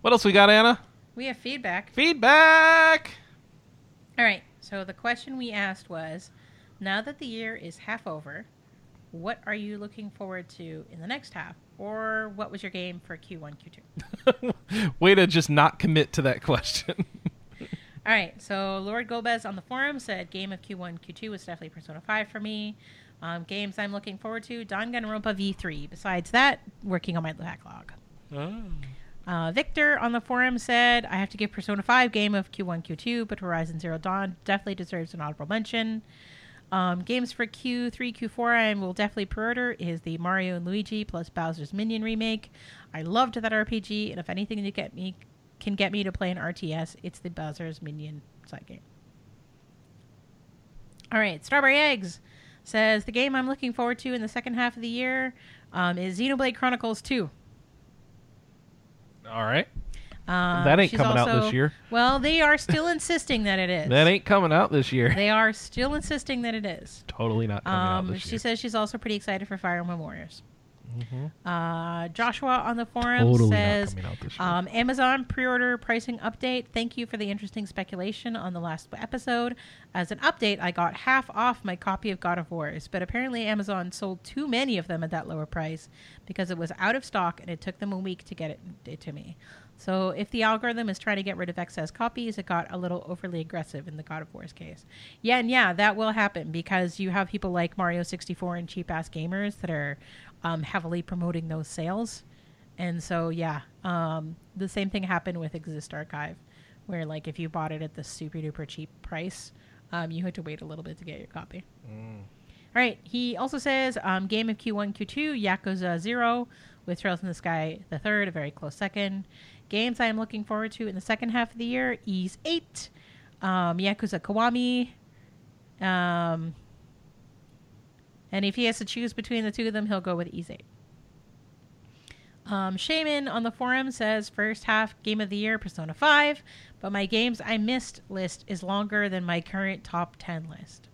what else we got, Anna? We have feedback. Feedback! All right. So the question we asked was, now that the year is half over, what are you looking forward to in the next half, or what was your game for Q1, Q2? Way to just not commit to that question. All right, so Lord Gomez on the forum said game of Q1, Q2 was definitely Persona 5 for me. Um, games I'm looking forward to Danganronpa V3. Besides that, working on my backlog. Uh, Victor on the forum said, I have to give Persona 5 game of Q1, Q2, but Horizon Zero Dawn definitely deserves an honorable mention. Um, games for Q3, Q4 I will definitely pre-order is the Mario and Luigi plus Bowser's Minion remake. I loved that RPG, and if anything to get me can get me to play an RTS, it's the Bowser's Minion side game. All right, Strawberry Eggs says the game I'm looking forward to in the second half of the year um, is Xenoblade Chronicles 2. All right. Um, That ain't she's coming out this year. Well, they are still insisting that it is. That ain't coming out this year. They are still insisting that it is. Totally not coming out Um, this she year. says she's also pretty excited for Fire Emblem Warriors. Uh, Joshua on the forum Mm-hmm. Totally says coming out this year. um, Amazon pre-order pricing update. Thank you for the interesting speculation on the last episode. As an update, I got half off my copy of God of Wars, but apparently Amazon sold too many of them at that lower price because it was out of stock and it took them a week to get it, it to me. So if the algorithm is trying to get rid of excess copies, it got a little overly aggressive in the God of Wars case. Yeah, and yeah, that will happen because you have people like Wario64 and cheap ass gamers that are um, heavily promoting those sales. And so, yeah, um, the same thing happened with Exist Archive, where like if you bought it at the super duper cheap price, um, you had to wait a little bit to get your copy. All right. He also says um, game of Q1, Q2, Yakuza Zero, with Trails in the Sky the third, a very close second. Games I am looking forward to in the second half of the year: Ys Eight, um, Yakuza Kiwami. Um, and if he has to choose between the two of them, he'll go with Eight. Um, Shaman on the forum says first half game of the year Persona 5, but my games I missed list is longer than my current top 10 list.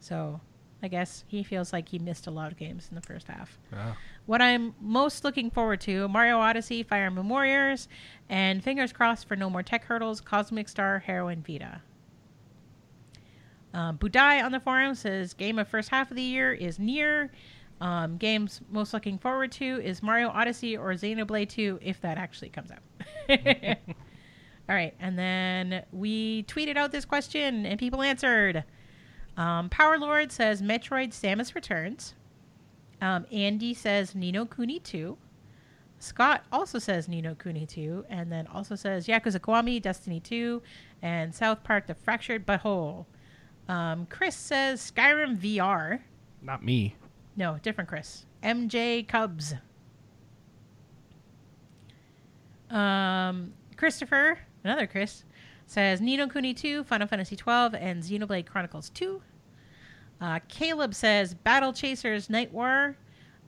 So I guess he feels like he missed a lot of games in the first half. Ah. What I'm most looking forward to Mario Odyssey, Fire Emblem Warriors, and fingers crossed for No More Tech Hurdles, Cosmic Star, Heroine Vita. Um, Budai on the forum says game of first half of the year is NieR. Um, games most looking forward to is Mario Odyssey or Xenoblade 2 if that actually comes out. All right, and then we tweeted out this question and people answered. Um, Power Lord says Metroid Samus Returns. Um, Andy says Ni no Kuni 2. Scott also says Ni no Kuni 2, and then also says Yakuza Kiwami, Destiny 2, and South Park The Fractured Butthole. Um, Chris says Skyrim VR. Not me. No, different Chris. MJ Cubs. Um, Christopher, another Chris, says Ni no Kuni 2, Final Fantasy 12, and Xenoblade Chronicles 2. Uh, Caleb says Battle Chasers Night War,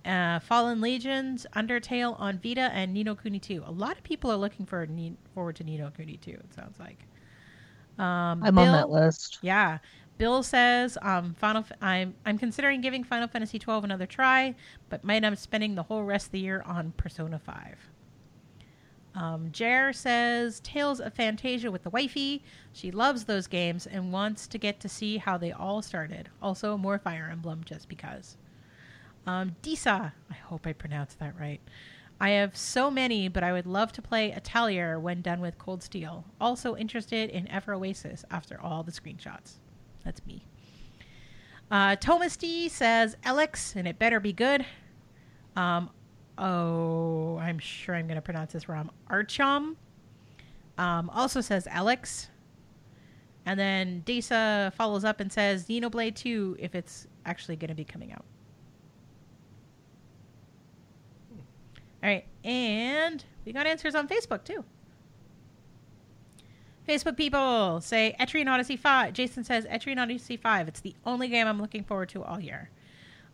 uh, Fallen Legions, Undertale on Vita, and Ni no Kuni 2. A lot of people are looking for forward to Ni no Kuni 2, it sounds like. Um, I'm on that list. yeah. Bill says um, Final. F- I'm I'm considering giving Final Fantasy 12 another try, but might up spending the whole rest of the year on Persona 5. Um, Jer says Tales of Phantasia with the wifey. She loves those games and wants to get to see how they all started. Also, more Fire Emblem just because. Um, Disa, I hope I pronounced that right. I have so many, but I would love to play Atelier when done with Cold Steel. Also interested in Ever Oasis after all the screenshots. That's me. Uh, Thomas D says Alex, and it better be good. Um, oh, I'm sure I'm going to pronounce this wrong. Archom um, also says Alex. And then Disa follows up and says Xenoblade 2 if it's actually going to be coming out. All right, and we got answers on Facebook too. Facebook people say Etrian Odyssey 5. Jason says Etrian Odyssey 5. It's the only game I'm looking forward to all year.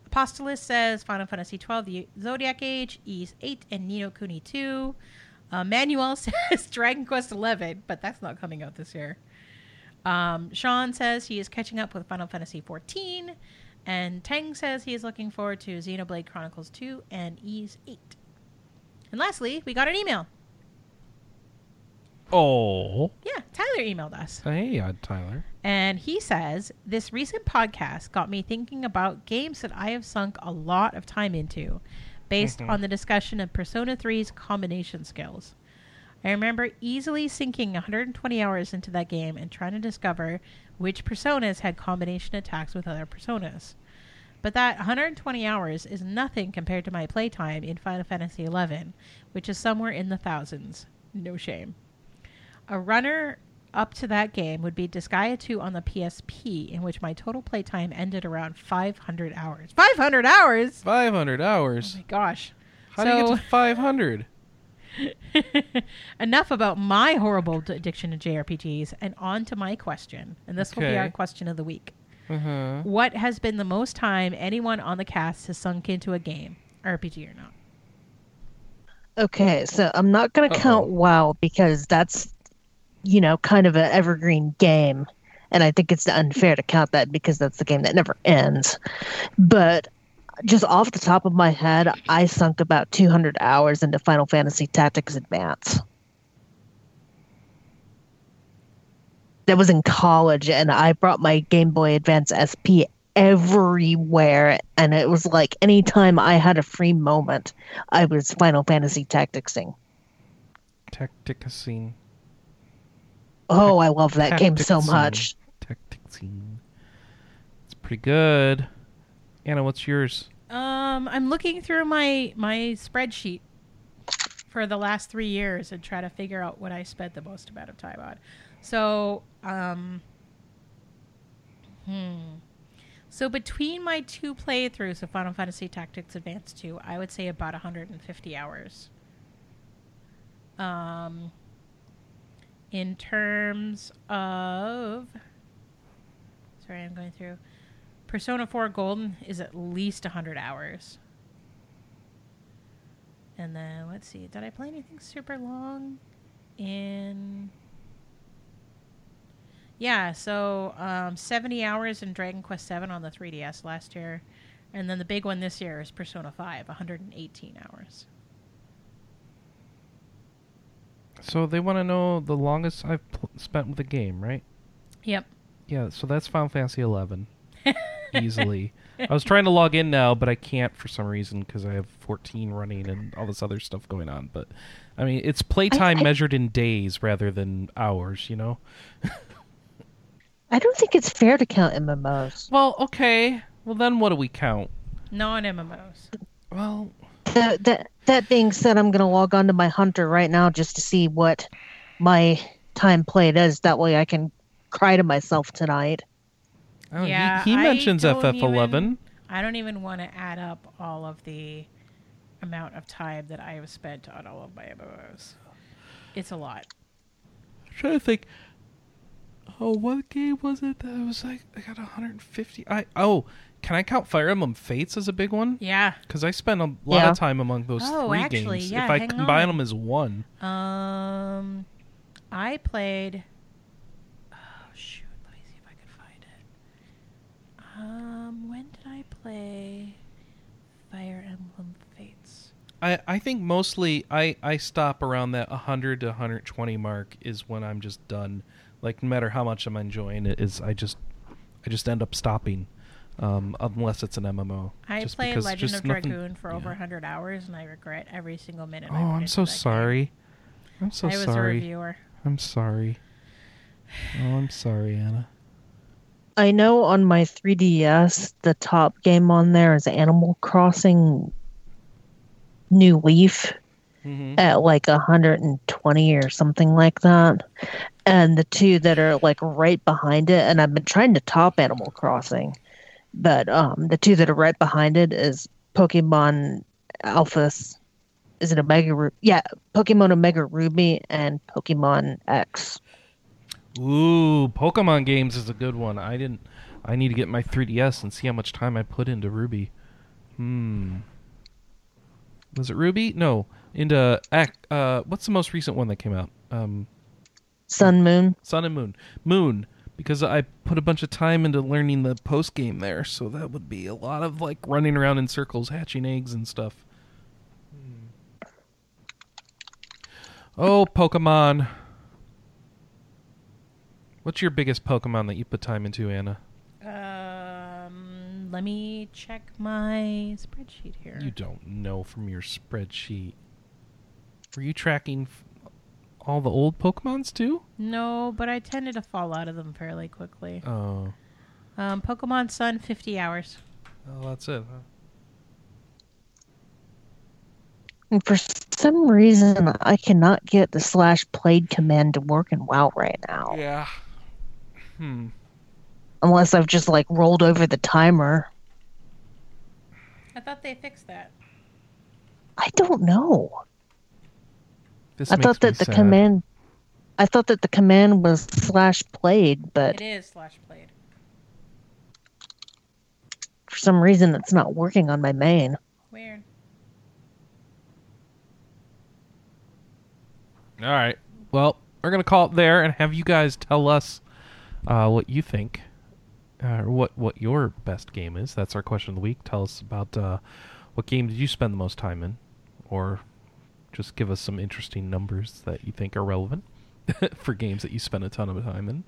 Apostolus says Final Fantasy 12, the Zodiac Age, Ys 8, and Ni no Kuni 2. Uh, Manuel says Dragon Quest 11, but that's not coming out this year. Um, Sean says he is catching up with Final Fantasy 14. And Tang says he is looking forward to Xenoblade Chronicles 2 and Ys 8. And lastly, we got an email. Oh. Yeah, Tyler emailed us. Hey, uh, Tyler. And he says, This recent podcast got me thinking about games that I have sunk a lot of time into based on the discussion of Persona 3's combination skills. I remember easily sinking 120 hours into that game and trying to discover which personas had combination attacks with other personas. But that 120 hours is nothing compared to my playtime in Final Fantasy XI, which is somewhere in the thousands. No shame. A runner up to that game would be Disgaea 2 on the PSP, in which my total playtime ended around 500 hours. 500 hours? 500 Oh hours. my gosh. How do you get to 500? Enough about my horrible d- addiction to JRPGs and on to my question. And this will be our question of the week. Uh-huh. What has been the most time anyone on the cast has sunk into a game, RPG or not? Okay, so I'm not going to count WoW because that's, you know, kind of an evergreen game. And I think it's unfair to count that because that's the game that never ends. But just off the top of my head, I sunk about 200 hours into Final Fantasy Tactics Advance. That was in college, and I brought my Game Boy Advance SP everywhere. And it was like anytime I had a free moment, I was Final Fantasy Tacticsing. Tacticacine. Oh, I love that game so Tacticsing. much. Tacticacine. It's pretty good. Anna, what's yours? Um, I'm looking through my my spreadsheet for the last three years and try to figure out what I spent the most amount of time on. So, um, hmm. So between my two playthroughs of Final Fantasy Tactics Advance 2, I would say about 150 hours. Um, in terms of, sorry, I'm going through. Persona 4 Golden is at least 100 hours. And then, let's see, did I play anything super long? In. Yeah, so um, 70 hours in Dragon Quest 7 on the 3DS last year. And then the big one this year is Persona 5, 118 hours. So they want to know the longest I've pl- spent with a game, right? Yep. Yeah, so that's Final Fantasy 11. Easily. I was trying to log in now, but I can't for some reason because I have 14 running and all this other stuff going on. But I mean, it's playtime I- measured in days rather than hours, you know? I don't think it's fair to count MMOs. Well, okay. Well, then what do we count? Non MMOs. Well, the, that, that being said, I'm going to log on to my Hunter right now just to see what my time played is. That way I can cry to myself tonight. Oh, I don't- Yeah, he, he mentions FF11. even- I don't even want to add up all of the amount of time that I have spent on all of my MMOs. It's a lot. I'm trying to think. Oh, what game was it that I was like I got 150? I oh, can I count Fire Emblem Fates as a big one? Yeah. Because I spent a lot Yeah. of time among those Oh, three actually, games. yeah, if I combine on. them as one, Um, I played. Oh shoot! Let me see if I can find it. Um, when did I play Fire Emblem Fates? I I think mostly I I stop around that 100 to 120 mark is when I'm just done. Like no matter how much I'm enjoying it, is I just I just end up stopping. Um, unless it's an MMO. I just played because Legend just of nothing- Dragoon for over yeah. 100 hours, and I regret every single minute. Oh, I I'm so that game. sorry. I'm so I was a sorry. reviewer. I'm sorry. Oh, I'm sorry, Anna. I know on my 3DS, the top game on there is Animal Crossing New Leaf Mm-hmm. at like 120 or something like that. And the two that are like right behind it, and I've been trying to top Animal Crossing, but um, the two that are right behind it is Pokemon Alphas. Is it Omega? Ru- yeah, Pokemon Omega Ruby and Pokemon X. Ooh, Pokemon games is a good one. I didn't. I need to get my 3DS and see how much time I put into Ruby. Hmm. Was it Ruby? No, into uh, what's the most recent one that came out? Um, Sun Moon. Sun and Moon. Moon, because I put a bunch of time into learning the post game there, so that would be a lot of like running around in circles, hatching eggs and stuff. Hmm. Oh, Pokemon. What's your biggest Pokemon that you put time into, Anna? Um, let me check my spreadsheet here. You don't know from your spreadsheet. Were you tracking f- all the old Pokemons too? No, but I tended to fall out of them fairly quickly. Oh, Um, Pokemon Sun, 50 hours. well, that's it. Huh? And for some reason, I cannot get the slash played command to work in WoW right now. Yeah. Hmm. Unless I've just like rolled over the timer. I thought they fixed that. I don't know. This I makes thought me that the sad. command. I thought that the command was slash played, but It is slash played. for some reason it's not working on my main. Weird. All right. Well, we're gonna call it there and have you guys tell us uh, what you think, uh, or what what your best game is. That's our question of the week. Tell us about uh, what game did you spend the most time in, or just give us some interesting numbers that you think are relevant for games that you spend a ton of time in.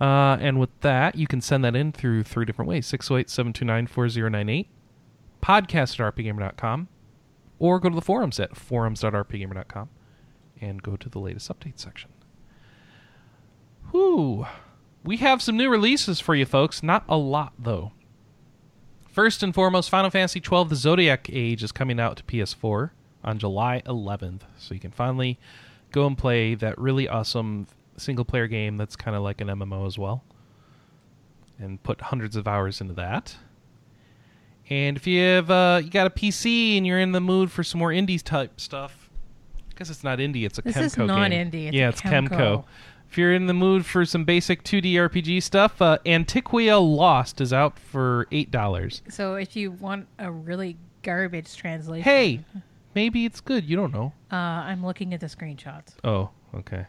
Uh, and with that, you can send that in through three different ways 608 729 4098, podcast at rpgamer.com, or go to the forums at forums.rpgamer.com and go to the latest update section. Whew. We have some new releases for you folks. Not a lot, though. First and foremost, Final Fantasy XII The Zodiac Age is coming out to PS4 on July 11th. So you can finally go and play that really awesome single player game that's kind of like an MMO as well. And put hundreds of hours into that. And if you have uh, you got a PC and you're in the mood for some more indie type stuff, because it's not indie, it's a This Kemco is game. non-indie, it's yeah, it's Kemco. Kemco. If you're in the mood for some basic 2D RPG stuff, uh, Antiquia Lost is out for eight dollars. So if you want a really garbage translation, Hey, maybe it's good. You don't know. uh, I'm looking at the screenshots. Oh, okay.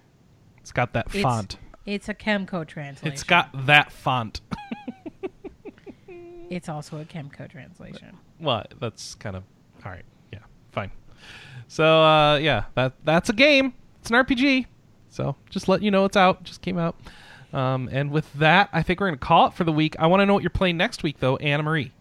It's got that It's- font. It's a Kemco translation. It's got that font. It's also a Kemco translation. well, that's kind of all right. Yeah, fine. So, uh, yeah, that that's a game. It's an RPG. So, just let you know it's out. Just came out. Um, and with that, I think we're gonna call it for the week. I want to know what you're playing next week, though, Anna Marie.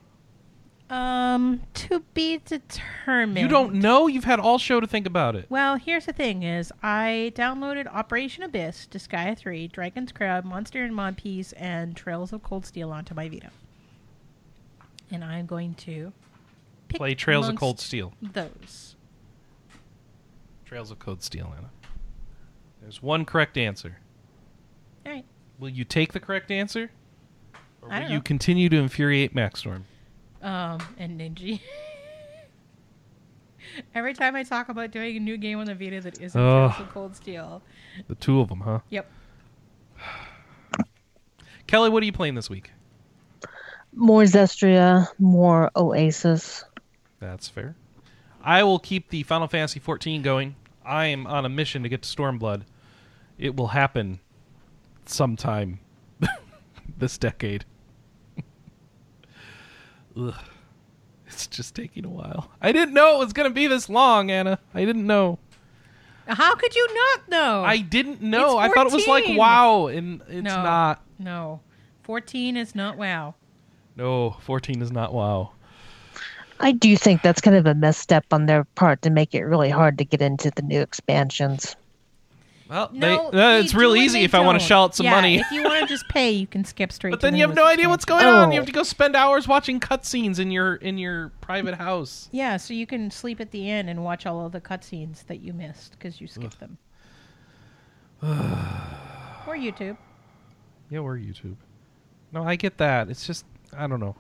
Um, to be determined. You don't know. You've had all show to think about it. Well, here's the thing: is I downloaded Operation Abyss, Disgaea 3, Dragon's Crown, Monster and Mod Piece, and Trails of Cold Steel onto my Vita, and I'm going to pick Play Trails of Cold Steel. Those. Trails of Cold Steel, Anna. There's one correct answer. All right. Will you take the correct answer? Or I will you know. continue to infuriate Maxstorm? Um, and Ninja. Every time I talk about doing a new game on the Vita that isn't Ugh. Trails of Cold Steel, The two of them, huh? yep. Kelly, what are you playing this week? More Zestiria, more Oasis. That's fair. I will keep the Final Fantasy XIV going. I am on a mission to get to Stormblood. It will happen sometime this decade. Ugh. It's just taking a while. I didn't know it was going to be this long, Anna. I didn't know. How could you not know? I didn't know. I thought it was like wow, and it's No. not. no. 14 is not WoW. No, 14 is not wow. I do think that's kind of a misstep on their part to make it really hard to get into the new expansions. Well, No, they, uh, they it's do real and easy they if I want to don't. shell out some Yeah, money. if you want to just pay, you can skip straight. But to then the you have no newest idea what's going on. You have to go spend hours watching cutscenes in your in your private house. Yeah, so you can sleep at the end and watch all of the cutscenes that you missed because you skipped them. or YouTube. Yeah, we're YouTube. No, I get that. It's just I don't know.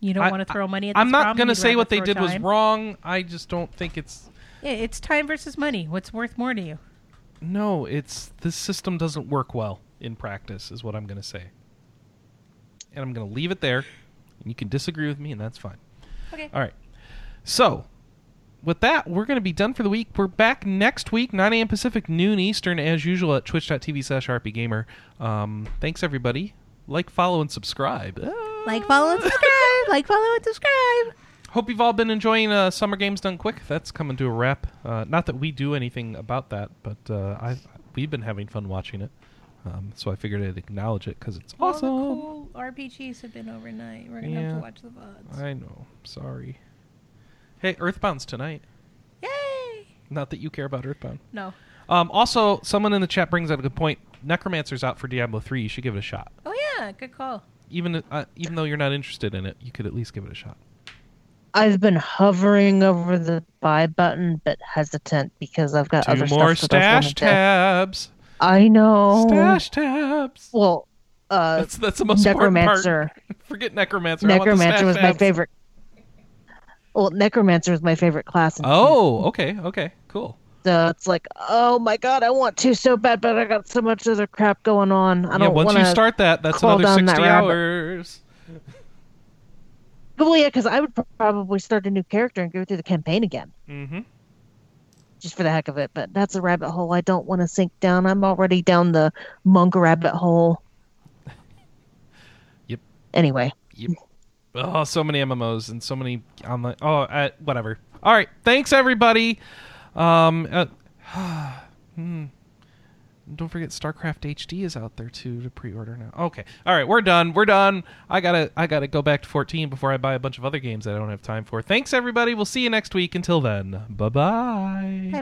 You don't I- want to throw money at. I'm not problem, gonna you'd say rather what they throw did was time. wrong. I just don't think it's Yeah, it's time versus money. What's worth more to you? No. It's this system doesn't work well in practice. Is what I'm gonna say. And I'm gonna leave it there. And you can disagree with me, and that's fine. Okay. All right. So, with that, we're going to be done for the week. We're back next week, 9 a.m. Pacific, noon Eastern, as usual, at twitch.tv slash rpgamer. Um, thanks, everybody. Like, follow, and subscribe. Ah. Like, follow, and subscribe. like, follow, and subscribe. Hope you've all been enjoying uh, Summer Games Done Quick. That's coming to a wrap. Uh, not that we do anything about that, but uh, we've been having fun watching it. Um, so I figured I'd acknowledge it because it's All awesome. the cool RPGs have been overnight. We're gonna have to watch the VODs. I know. Sorry. Hey, Earthbound's tonight. Yay! Not that you care about Earthbound. No. Um, also, someone in the chat brings up a good point. Necromancer's out for Diablo three. You should give it a shot. Oh yeah, good call. Even uh, even though you're not interested in it, you could at least give it a shot. I've been hovering over the buy button, but hesitant because I've got Two other more stuff that I stash tabs. I know. Stash tabs. Well, uh, That's that's the most important Necromancer. Forget Necromancer. I want the Necromancer was my favorite. Well, Necromancer was my favorite class. in- Oh, okay, okay, cool. So it's like, oh my god, I want to so bad, but I got so much other crap going on. I yeah, don't want to." Once you start that, that's another down that sixty hours. Well, yeah, because I would probably start a new character and go through the campaign again, Mm-hmm. just for the heck of it. But that's a rabbit hole I don't want to sink down. I'm already down the monk rabbit hole. Yep. Anyway, Yep. Oh, so many MMOs and so many online. Oh, uh, whatever. All right, thanks everybody. Um, uh, hmm. Don't forget StarCraft HD is out there too to pre-order now. Okay, all right, we're done. We're done. I gotta, I gotta go back to 14 before I buy a bunch of other games that I don't have time for. Thanks everybody. We'll see you next week. Until then, bye bye. Bye